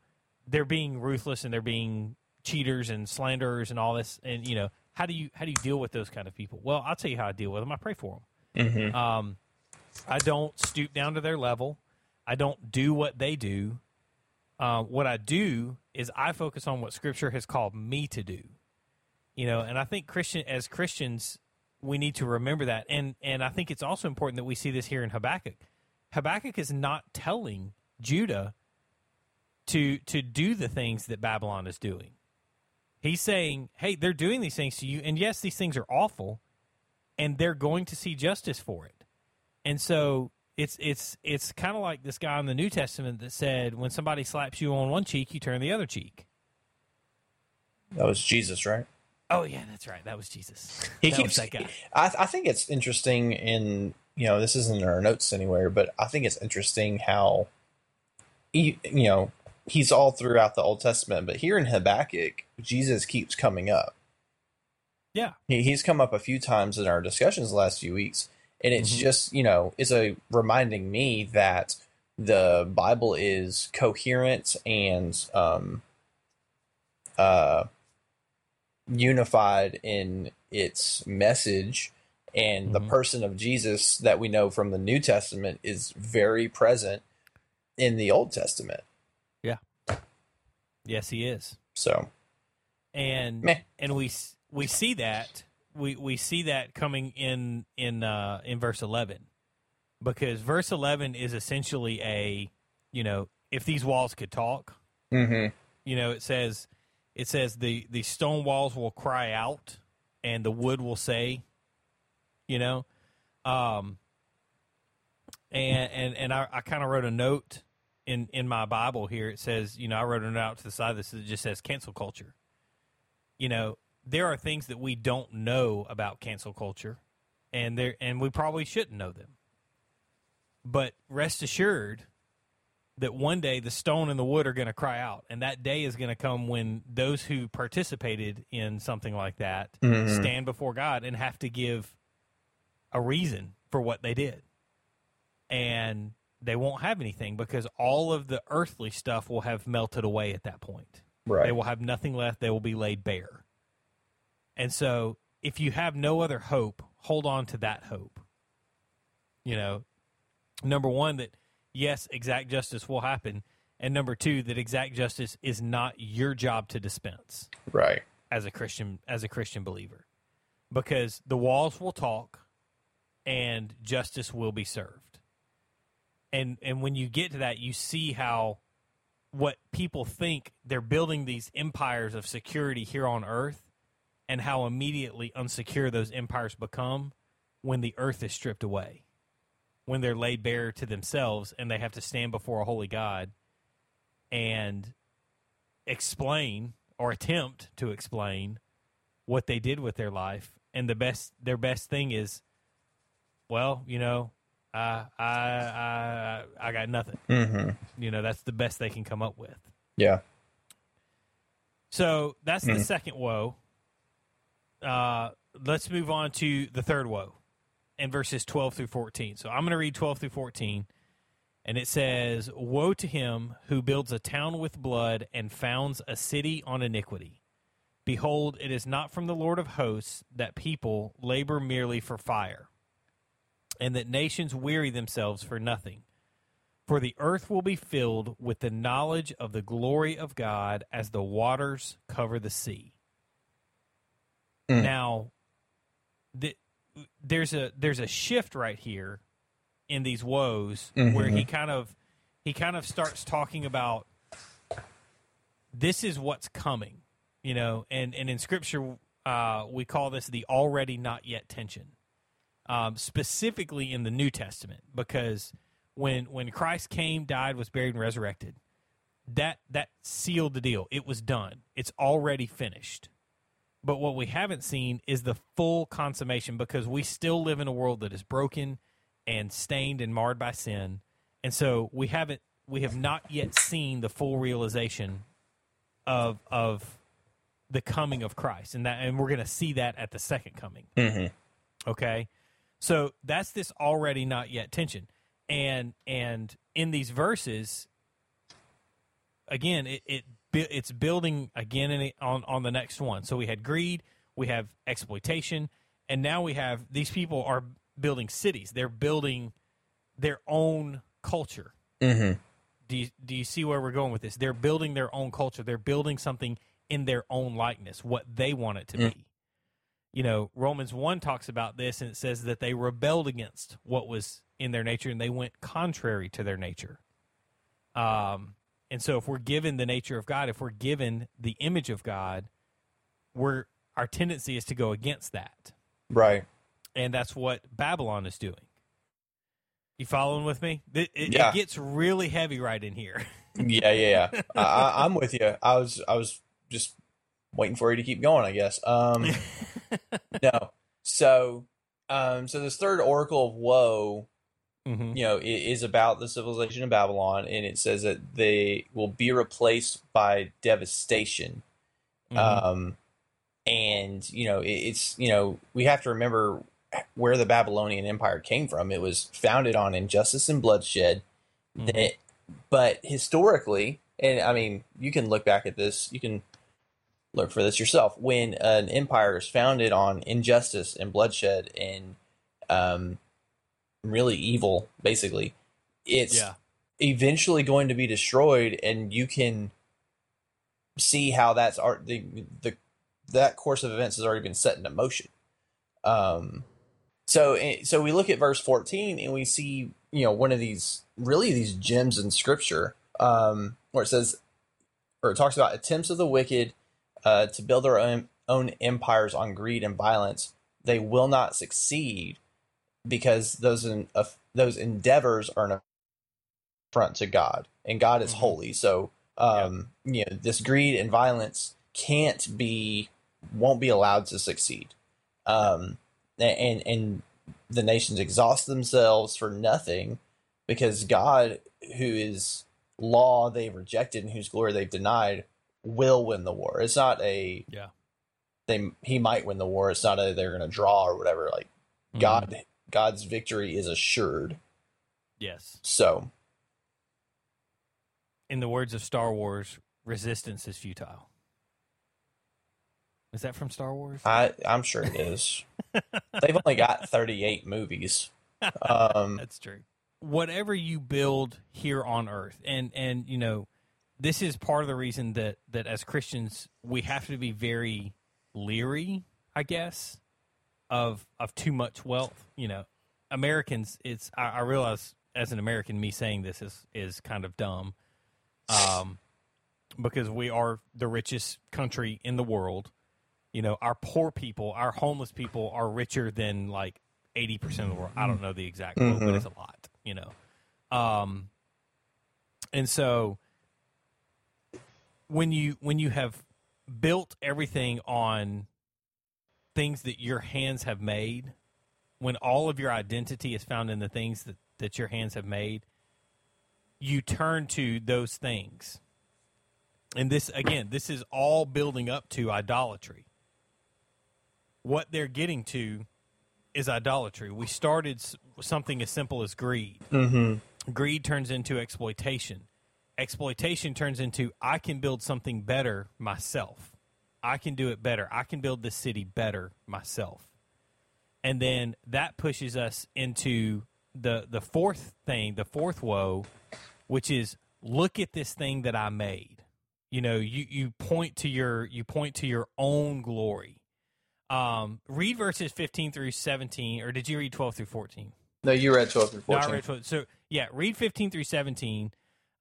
they're being ruthless and they're being cheaters and slanderers and all this and you know, how do you how do you deal with those kind of people? Well, I'll tell you how I deal with them. I pray for them. Mm-hmm. Um, I don't stoop down to their level. I don't do what they do. Uh, what I do is I focus on what Scripture has called me to do. You know, and I think Christian as Christians, we need to remember that. And and I think it's also important that we see this here in Habakkuk. Habakkuk is not telling Judah to to do the things that Babylon is doing. He's saying, "Hey, they're doing these things to you, and yes, these things are awful, and they're going to see justice for it." And so it's it's it's kind of like this guy in the New Testament that said, "When somebody slaps you on one cheek, you turn the other cheek." That was Jesus, right? Oh yeah, that's right. That was Jesus. He That keeps. that guy. I, I think it's interesting in you know this isn't in our notes anywhere, but I think it's interesting how he, you know he's all throughout the Old Testament, but here in Habakkuk, Jesus keeps coming up. Yeah. He, he's come up a few times in our discussions the last few weeks, and it's Mhm. just you know it's a reminding me that the Bible is coherent and um uh unified in its message and the Mhm. person of Jesus that we know from the New Testament is very present in the Old Testament. Yes, he is. So, and Meh. and we we see that we we see that coming in in uh, in verse eleven, because verse eleven is essentially a you know if these walls could talk, mhm. you know it says it says the the stone walls will cry out and the wood will say, you know, um, and and and I, I kind of wrote a note in in my Bible here. It says, you know, I wrote it out to the side of this it just says cancel culture. You know, there are things that we don't know about cancel culture, and there and we probably shouldn't know them. But rest assured that one day the stone and the wood are going to cry out, and that day is going to come when those who participated in something like that Mhm. stand before God and have to give a reason for what they did. And they won't have anything because all of the earthly stuff will have melted away at that point. Right. They will have nothing left. They will be laid bare. And so, if you have no other hope, hold on to that hope. You know, number one, that yes, exact justice will happen. And number two, that exact justice is not your job to dispense right. as a Christian as a Christian believer. Because the walls will talk and justice will be served. And and when you get to that, you see how what people think they're building these empires of security here on earth and how immediately unsecure those empires become when the earth is stripped away. When they're laid bare to themselves and they have to stand before a holy God and explain or attempt to explain what they did with their life and the best their best thing is well you know i i i i got nothing Mhm. you know that's the best they can come up with Yeah. so that's the Mhm. second woe uh let's move on to the third woe in verses 12 through 14 so i'm going to read 12 through 14 and it says woe to him who builds a town with blood and founds a city on iniquity behold it is not from the lord of hosts that people labor merely for fire and that nations weary themselves for nothing for the earth will be filled with the knowledge of the glory of God as the waters cover the sea. Mm. Now, the, there's a there's a shift right here in these woes where he kind of he kind of starts talking about this is what's coming, you know, and and in Scripture uh, we call this the already not yet tension, um, specifically in the New Testament because when when Christ came, died, was buried, and resurrected, that that sealed the deal. It was done. It's already finished. But what we haven't seen is the full consummation because we still live in a world that is broken and stained and marred by sin. And so we haven't we have not yet seen the full realization of of the coming of Christ. And that and we're going to see that at the second coming. Mm-hmm. Okay? So that's this already not yet tension. And and in these verses again it, it it's building again in, on on the next one. So we had greed, we have exploitation, and now we have these people are building cities. They're building their own culture. Mm-hmm. Do you, do you see where we're going with this? They're building their own culture. They're building something in their own likeness, what they want it to Mm. be. You know, Romans 1 talks about this and it says that they rebelled against what was in their nature and they went contrary to their nature. Um, and so if we're given the nature of God, if we're given the image of God, we're our tendency is to go against that. Right. And that's what Babylon is doing. You following with me? It, it, Yeah. it gets really heavy right in here. Yeah, yeah, yeah. I, I, I'm with you. I was, I was just waiting for you to keep going. I guess. Um, no. So, um, so this third oracle of woe, hmm you know, is about the civilization of Babylon, and it says that they will be replaced by devastation. Mm-hmm. Um, and you know, it, it's you know, we have to remember where the Babylonian Empire came from. It was founded on injustice and bloodshed. Mhm. That, but historically, and I mean, you can look back at this. You can look for this yourself. When an empire is founded on injustice and bloodshed and um, really evil, basically, it's yeah. eventually going to be destroyed and you can see how that's art the the that course of events has already been set into motion um so eh, so we look at verse 14 and we see you know one of these really these gems in scripture um where it says or it talks about attempts of the wicked uh to build their own own empires on greed and violence they will not succeed because those in, uh, those endeavors are an affront to God, and God is Mhm. holy. So, um, you know, this greed and violence can't be, won't be allowed to succeed. Um, and and the nations exhaust themselves for nothing because God, who is law they've rejected and whose glory they've denied, will win the war. It's not a Yeah. they he might win the war. It's not a they're going to draw or whatever. Like Mhm. God, God's victory is assured. Yes. So In the words of Star Wars, resistance is futile. Is that from Star Wars? I I'm sure it is. They've only got 38 movies. Um, That's true. Whatever you build here on earth, and and you know, this is part of the reason that that as Christians we have to be very leery, I guess, of of too much wealth. You know, Americans. It's I, I realize as an American, me saying this is is kind of dumb, um, because we are the richest country in the world. You know, our poor people, our homeless people, are richer than like eighty percent of the world. I don't know the exact quote, but it's a lot. You know, um, and so when you when you have built everything on things that your hands have made, when all of your identity is found in the things that, that your hands have made, you turn to those things. And this again, this is all building up to idolatry. What they're getting to is idolatry. We started something as simple as greed. mhm. Greed turns into exploitation. Exploitation turns into I can build something better myself. I can do it better. I can build this city better myself. And then that pushes us into the the fourth thing, the fourth woe, which is look at this thing that I made. You know, you you point to your you point to your own glory. Um, read verses fifteen through seventeen, or did you read twelve through fourteen? No, you read 12 through No, 14. I read 12. So yeah, read 15 through 17.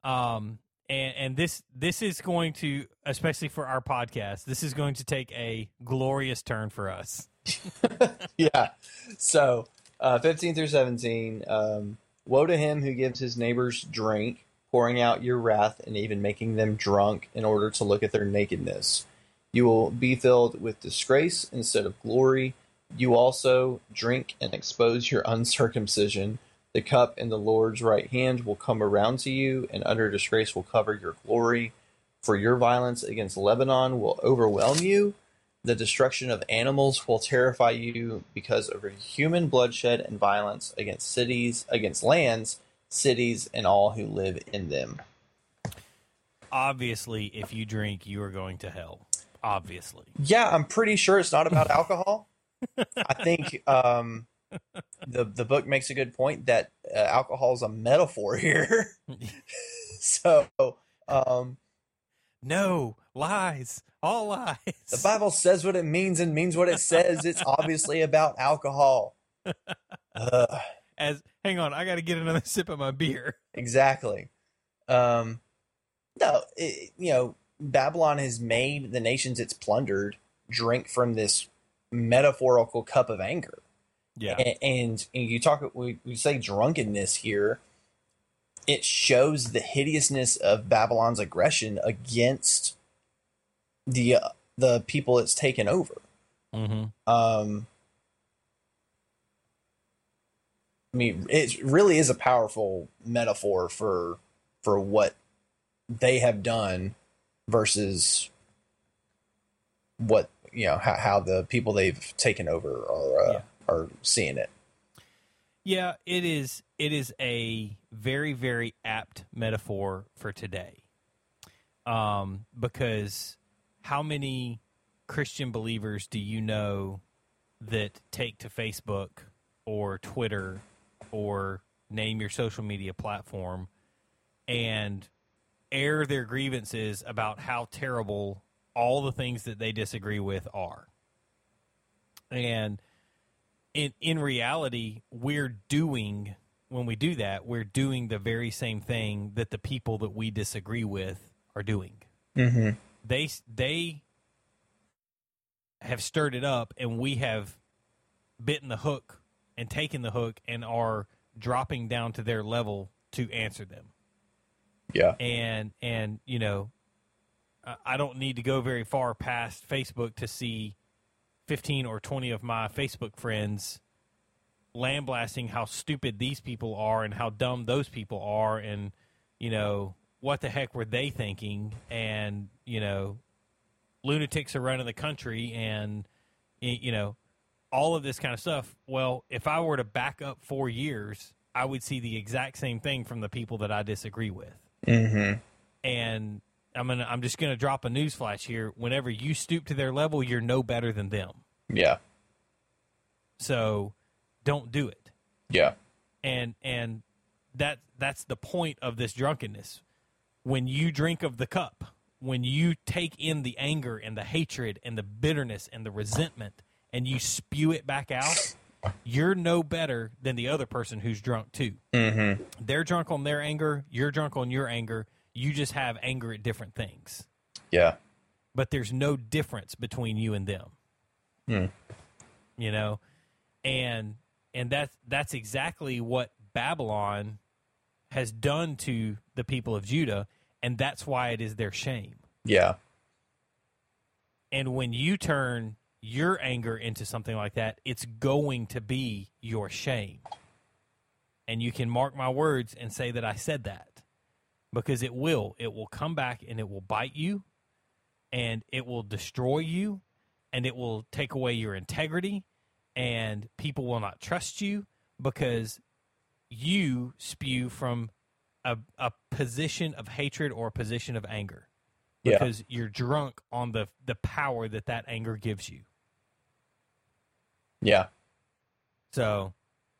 Um, and, and this this is going to, especially for our podcast, this is going to take a glorious turn for us. yeah. So, uh, 15 through 17. Um, Woe to him who gives his neighbors drink, pouring out your wrath and even making them drunk in order to look at their nakedness. You will be filled with disgrace instead of glory. You also drink and expose your uncircumcision. The cup in the Lord's right hand will come around to you, and under disgrace will cover your glory. For your violence against Lebanon will overwhelm you. The destruction of animals will terrify you because of human bloodshed and violence against cities, against lands, cities, and all who live in them. Obviously, if you drink, you are going to hell. Obviously. Yeah, I'm pretty sure it's not about alcohol. I think um, the the book makes a good point that uh, alcohol is a metaphor here. so, um, no lies, all lies. The Bible says what it means and means what it says. It's obviously about alcohol. Uh, As hang on, I got to get another sip of my beer. Exactly. Um, no, it, you know, Babylon has made the nations it's plundered drink from this metaphorical cup of anger. Yeah. And, and, and you talk, we, we say drunkenness here. It shows the hideousness of Babylon's aggression against the uh, the people it's taken over. Mm-hmm. Um, I mean, it really is a powerful metaphor for for what they have done versus what you know how, how the people they've taken over are uh, Yeah. Are seeing it. Yeah, it is. It is a very, very apt metaphor for today, um, because how many Christian believers do you know that take to Facebook or Twitter or name your social media platform and air their grievances about how terrible all the things that they disagree with are? And in in reality, we're doing when we do that, we're doing the very same thing that the people that we disagree with are doing. Mm-hmm. They they have stirred it up, and we have bitten the hook and taken the hook and are dropping down to their level to answer them Yeah. and and you know I- i don't need to go very far past facebook to see 15 or 20 of my facebook friends lambasting how stupid these people are and how dumb those people are and you know what the heck were they thinking? And you know lunatics are running the country and you know all of this kind of stuff. Well if i were to back up 4 years i would see the exact same thing from the people that i disagree with. Mm-hmm. and I'm gonna I'm just gonna drop a news flash here. Whenever you stoop to their level, you're no better than them. Yeah. So don't do it. Yeah. And and that that's the point of this drunkenness. When you drink of the cup, when you take in the anger and the hatred and the bitterness and the resentment and you spew it back out, you're no better than the other person who's drunk too. Mm-hmm. They're drunk on their anger, you're drunk on your anger. You just have anger at different things. Yeah. but there's no difference between you and them. Hmm. You know, and and that's that's exactly what Babylon has done to the people of Judah, and that's why it is their shame. Yeah. And when you turn your anger into something like that, it's going to be your shame. And you can mark my words and say that I said that because it will. It will come back and it will bite you and it will destroy you and it will take away your integrity and people will not trust you because you spew from a, a position of hatred or a position of anger Yeah. because you're drunk on the the power that that anger gives you. Yeah. So,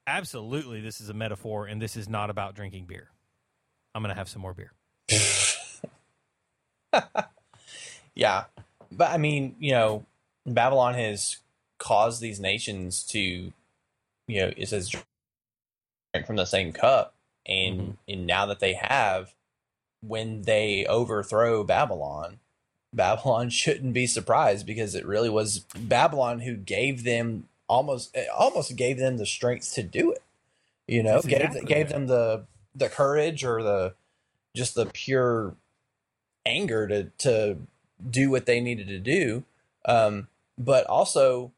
absolutely, this is a metaphor, and this is not about drinking beer. I'm gonna have some more beer. Yeah. But I mean, you know, Babylon has caused these nations to, you know, it says drink from the same cup. And Mhm. and now that they have, when they overthrow Babylon, Babylon shouldn't be surprised because it really was Babylon who gave them almost almost gave them the strength to do it. You know, That's gave exactly gave right. them the the courage or the just the pure anger to to do what they needed to do. Um, but also,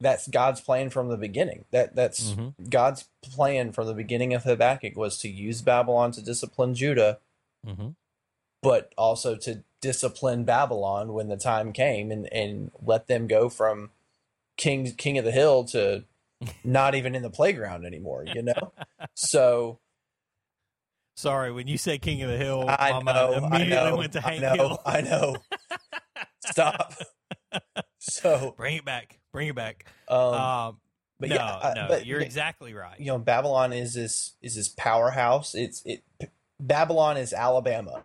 that's God's plan from the beginning. That that's Mhm. God's plan from the beginning of Habakkuk was to use Babylon to discipline Judah, Mm-hmm. but also to discipline Babylon when the time came and, and let them go from king king of the hill to not even in the playground anymore, you know? so Sorry, when you say King of the Hill, I my know, mind I know, went to I know, Hill. I know. Stop. So, Bring it back. Bring it back. um, um, but no, yeah, uh, no, but you're exactly right. you know, Babylon is this is this powerhouse. It's it. Babylon is Alabama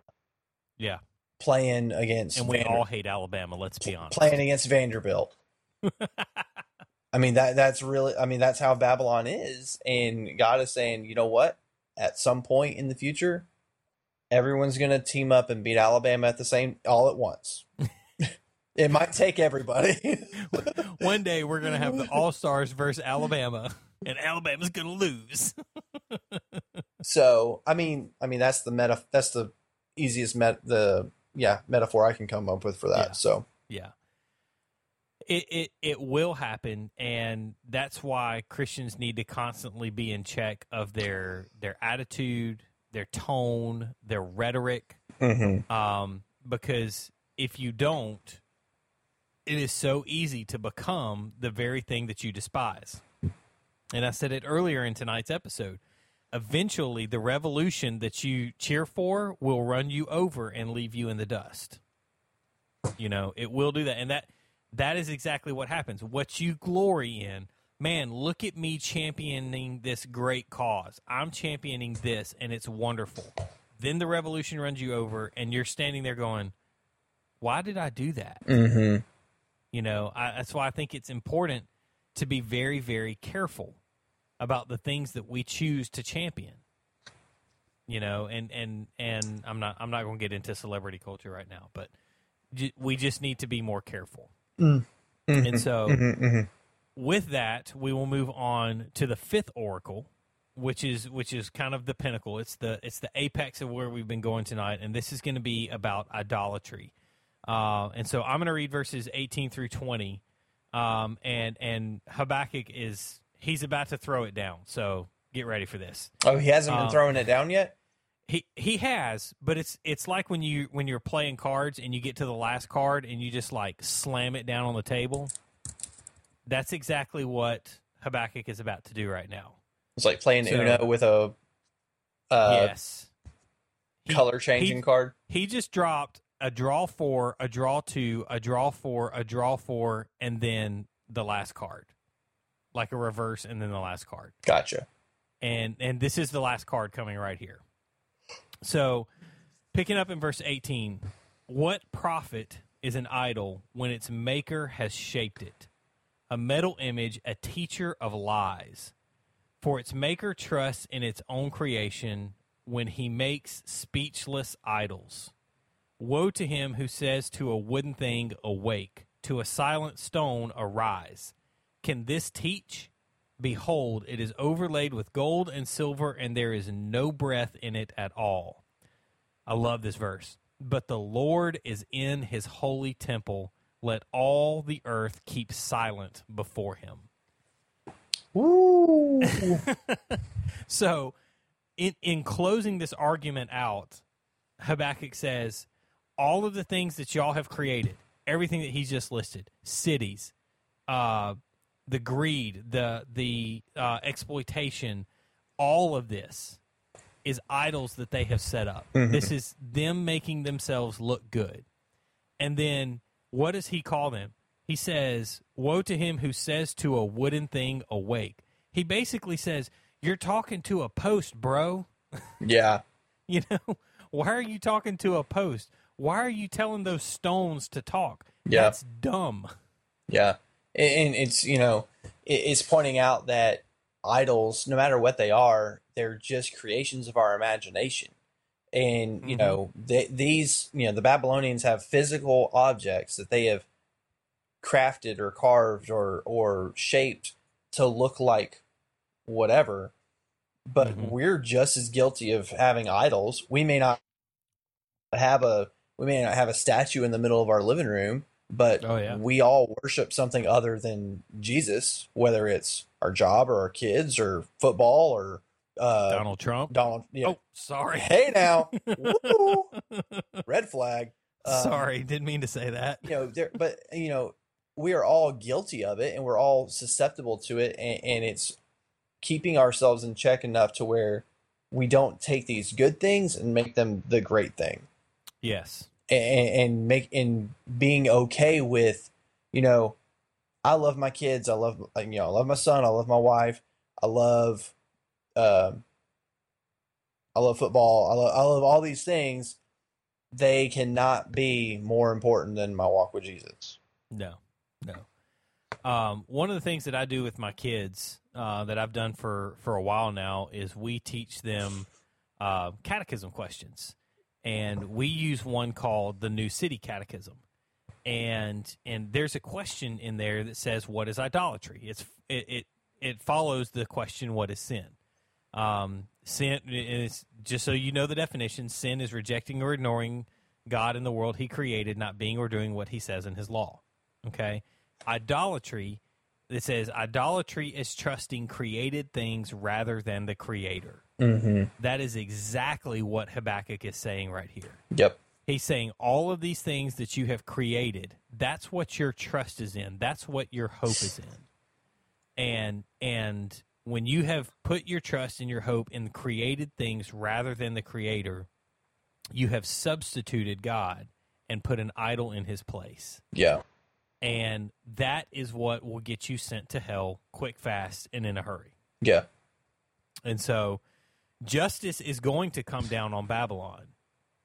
Yeah, playing against and we Vander- all hate Alabama. Let's be honest. playing against Vanderbilt. I mean that that's really I mean that's how Babylon is and God is saying, "You know what? At some point in the future, everyone's going to team up and beat Alabama at the same all at once." it might take everybody. One day we're gonna have the All Stars versus Alabama, and Alabama's gonna lose. so, I mean, I mean that's the meta that's the easiest met the yeah, metaphor I can come up with for that. Yeah. So, Yeah. It, it it will happen and that's why Christians need to constantly be in check of their their attitude, their tone, their rhetoric mhm. um because if you don't it is so easy to become the very thing that you despise. And I said it earlier in tonight's episode. Eventually the revolution that you cheer for will run you over and leave you in the dust. You know, it will do that. And that that is exactly what happens. What you glory in, man, look at me championing this great cause. I'm championing this and it's wonderful. Then the revolution runs you over and you're standing there going, "Why did I do that?" Mhm. You know, I, that's why I think it's important to be very, very careful about the things that we choose to champion. You know, and and and I'm not I'm not going to get into celebrity culture right now, but j- we just need to be more careful. Mhm. And so, Mhm, mhm. with that, we will move on to the fifth oracle, which is which is kind of the pinnacle. It's the it's the apex of where we've been going tonight, and this is going to be about idolatry. Uh, and so I'm going to read verses 18 through 20, um, and and Habakkuk is he's about to throw it down. So get ready for this. Oh, he hasn't been Um, throwing it down yet? He he has, but it's it's like when you when you're playing cards and you get to the last card and you just like slam it down on the table. That's exactly what Habakkuk is about to do right now. It's like playing So- Uno with a uh, yes. Color changing he- card. He just dropped a draw four, a draw two, a draw four, a draw four, and then the last card, like a reverse, and then the last card. Gotcha. and and this is the last card coming right here. So, picking up in verse 18, what profit is an idol when its maker has shaped it? A metal image, a teacher of lies. For its maker trusts in its own creation when he makes speechless idols. Woe to him who says to a wooden thing, Awake, to a silent stone, Arise. Can this teach? Behold, it is overlaid with gold and silver, and there is no breath in it at all. I love this verse. But the Lord is in his holy temple. Let all the earth keep silent before him. Woo! So, in, in closing this argument out, Habakkuk says, all of the things that y'all have created, everything that he's just listed, cities, uh, the greed, the the uh, exploitation, all of this is idols that they have set up. This is them making themselves look good. And then what does he call them? He says, Woe to him who says to a wooden thing, awake. He basically says, You're talking to a post, bro. yeah. You know, why are you talking to a post? Why are you telling those stones to talk? Yeah. That's dumb. Yeah. And it's, you know, it's pointing out that idols, no matter what they are, they're just creations of our imagination. And, you Mhm. know, they, these, you know, the Babylonians have physical objects that they have crafted or carved or, or shaped to look like whatever. But Mhm. we're just as guilty of having idols. We may not have a we may not have a statue in the middle of our living room, but Oh, yeah. we all worship something other than Jesus, whether it's our job or our kids or football or uh, Donald Trump. Donald. Yeah. Oh, sorry. Hey now, red flag. Um, sorry, didn't mean to say that. you know there but you know we are all guilty of it and we're all susceptible to it and, and it's keeping ourselves in check enough to where we don't take these good things and make them the great thing Yes. And, and make and being okay with you know i love my kids. I love you know i love my son. I love my wife. I love um i love football. I love, I love all these things. They cannot be more important than my walk with jesus. No, no. Um, one of the things that I do with my kids uh, that I've done for for a while now is we teach them uh, catechism questions, and we use one called the New City Catechism, and and there's a question in there that says what is idolatry? It's it it, it follows the question what is sin. Um, sin is just so you know the definition. Sin is rejecting or ignoring God and the world He created, not being or doing what He says in His law. Okay, idolatry. It says idolatry is trusting created things rather than the Creator. mm-hmm. That is exactly what Habakkuk is saying right here. yep He's saying all of these things that you have created, that's what your trust is in. That's what your hope is in. And and when you have put your trust and your hope in created things rather than the creator, you have substituted God and put an idol in his place. yeah And that is what will get you sent to hell quick, fast, and in a hurry. yeah And so justice is going to come down on Babylon.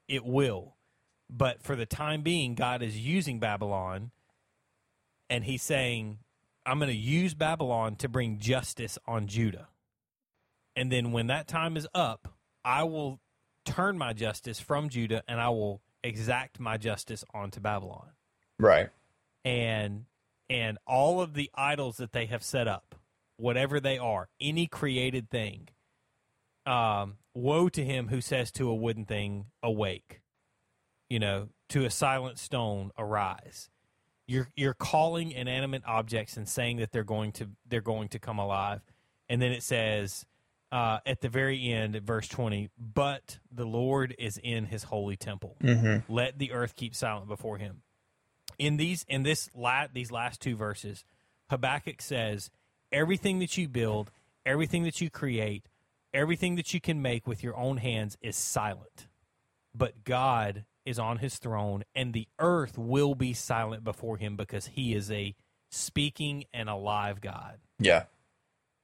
It will. But for the time being, God is using Babylon and he's saying, I'm going to use Babylon to bring justice on Judah. And then when that time is up, I will turn my justice from Judah and I will exact my justice onto Babylon right and and all of the idols that they have set up, whatever they are, any created thing. Um, woe to him who says to a wooden thing, "Awake," you know, to a silent stone, "Arise." You're you're calling inanimate objects and saying that they're going to they're going to come alive, and then it says uh, at the very end, at verse twenty, "But the Lord is in His holy temple. mm-hmm. Let the earth keep silent before Him." In these in this la- these last two verses, Habakkuk says, "Everything that you build, everything that you create, everything that you can make with your own hands is silent, but God is on His throne, and the earth will be silent before Him because He is a speaking and alive God." yeah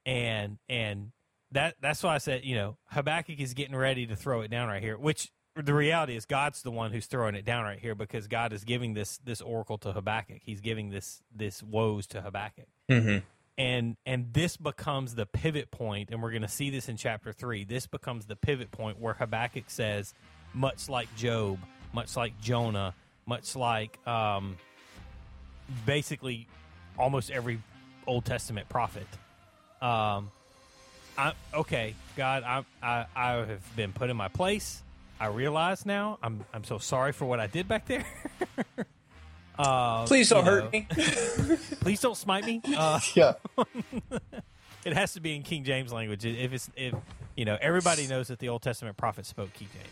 and and that that's why I said you know Habakkuk is getting ready to throw it down right here. Which the reality is God's the one who's throwing it down right here because God is giving this this oracle to Habakkuk. He's giving this this woes to Habakkuk, mm-hmm. and and this becomes the pivot point, and we're going to see this in chapter three. This becomes the pivot point where Habakkuk says, much like Job, much like Jonah, much like um, basically almost every Old Testament prophet. Um, I okay, God, I I I have been put in my place. I realize now. I'm I'm so sorry for what I did back there. uh, please don't hurt know, me Please don't smite me. Uh, yeah it has to be in King James language. If it's if you know everybody knows that the Old Testament prophets spoke King James.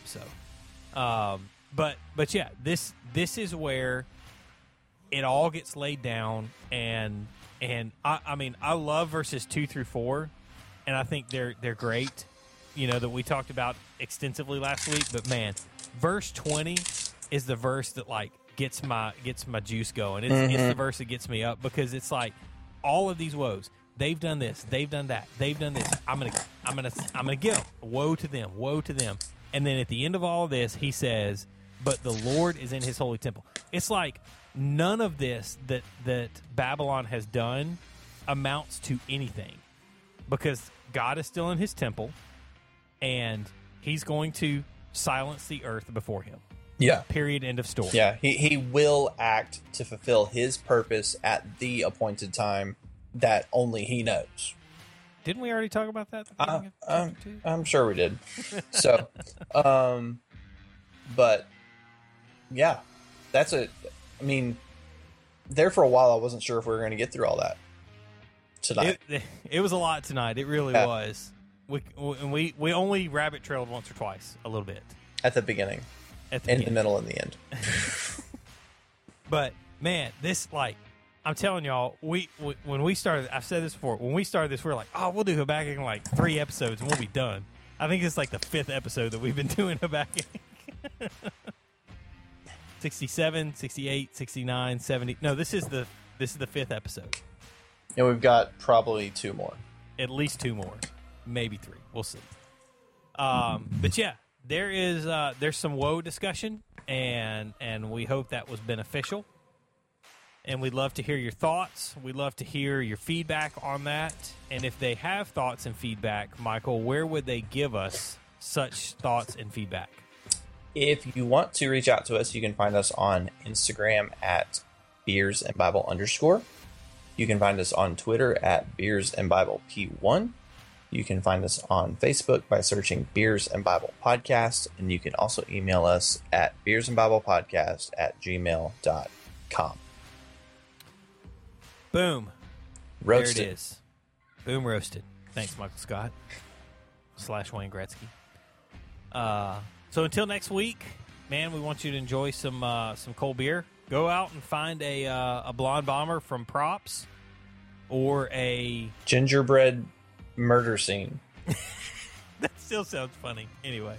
So, um, but but yeah, this this is where it all gets laid down, and and I, I mean I love verses two through four, and I think they're they're great. You know that we talked about extensively last week, but man, verse twenty is the verse that like gets my gets my juice going. It's, it's the mm-hmm. verse that gets me up because it's like all of these woes. They've done this. They've done that. They've done this. I'm gonna. I'm gonna. I'm gonna give them. Woe to them. Woe to them. And then at the end of all of this, he says, "But the Lord is in His holy temple." It's like none of this that that Babylon has done amounts to anything because God is still in His temple, and He's going to silence the earth before Him. yeah Period. End of story. yeah he, he will act to fulfill his purpose at the appointed time that only he knows Didn't we already talk about that? Uh, of um? I'm sure we did. So, um, but yeah, that's a. I mean, there for a while, I wasn't sure if we were going to get through all that tonight. It, it was a lot tonight. It really Yeah. was. We we we only rabbit trailed once or twice, a little bit at the beginning, at the in the middle, and the end. But man, this like I'm telling y'all, we, we when we started, I've said this before. When we started this, we are like, oh, we'll do Habakkuk in like three episodes and we'll be done. I think it's like the fifth episode that we've been doing Habakkuk. 67, 68, 69, 70. No, this is the this is the fifth episode. And we've got probably two more. At least two more, maybe three. We'll see. Um, but yeah, there is uh, there's some woe discussion, and and we hope that was beneficial. And we'd love to hear your thoughts. We'd love to hear your feedback on that. And if they have thoughts and feedback, Michael, where would they give us such thoughts and feedback? If you want to reach out to us, you can find us on Instagram at beers and Bible underscore. You can find us on Twitter at beers and Bible P1. You can find us on Facebook by searching Beers and Bible Podcast. And you can also email us at beers and Bible podcast at gmail.com. Boom. Roasted. There it is. Boom roasted. Thanks, Michael Scott. Slash Wayne Gretzky. Uh, so until next week, man, we want you to enjoy some uh, some cold beer. Go out and find a uh, a blonde bomber from Props or a Gingerbread murder scene. that still sounds funny. Anyway,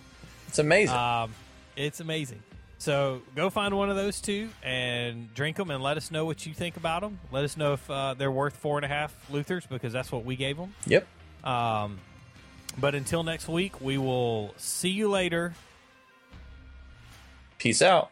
It's amazing. um, it's amazing. So go find one of those two and drink them, and let us know what you think about them. Let us know if uh, they're worth four and a half Luthers because that's what we gave them. yep. Um, but until next week, we will see you later. Peace out.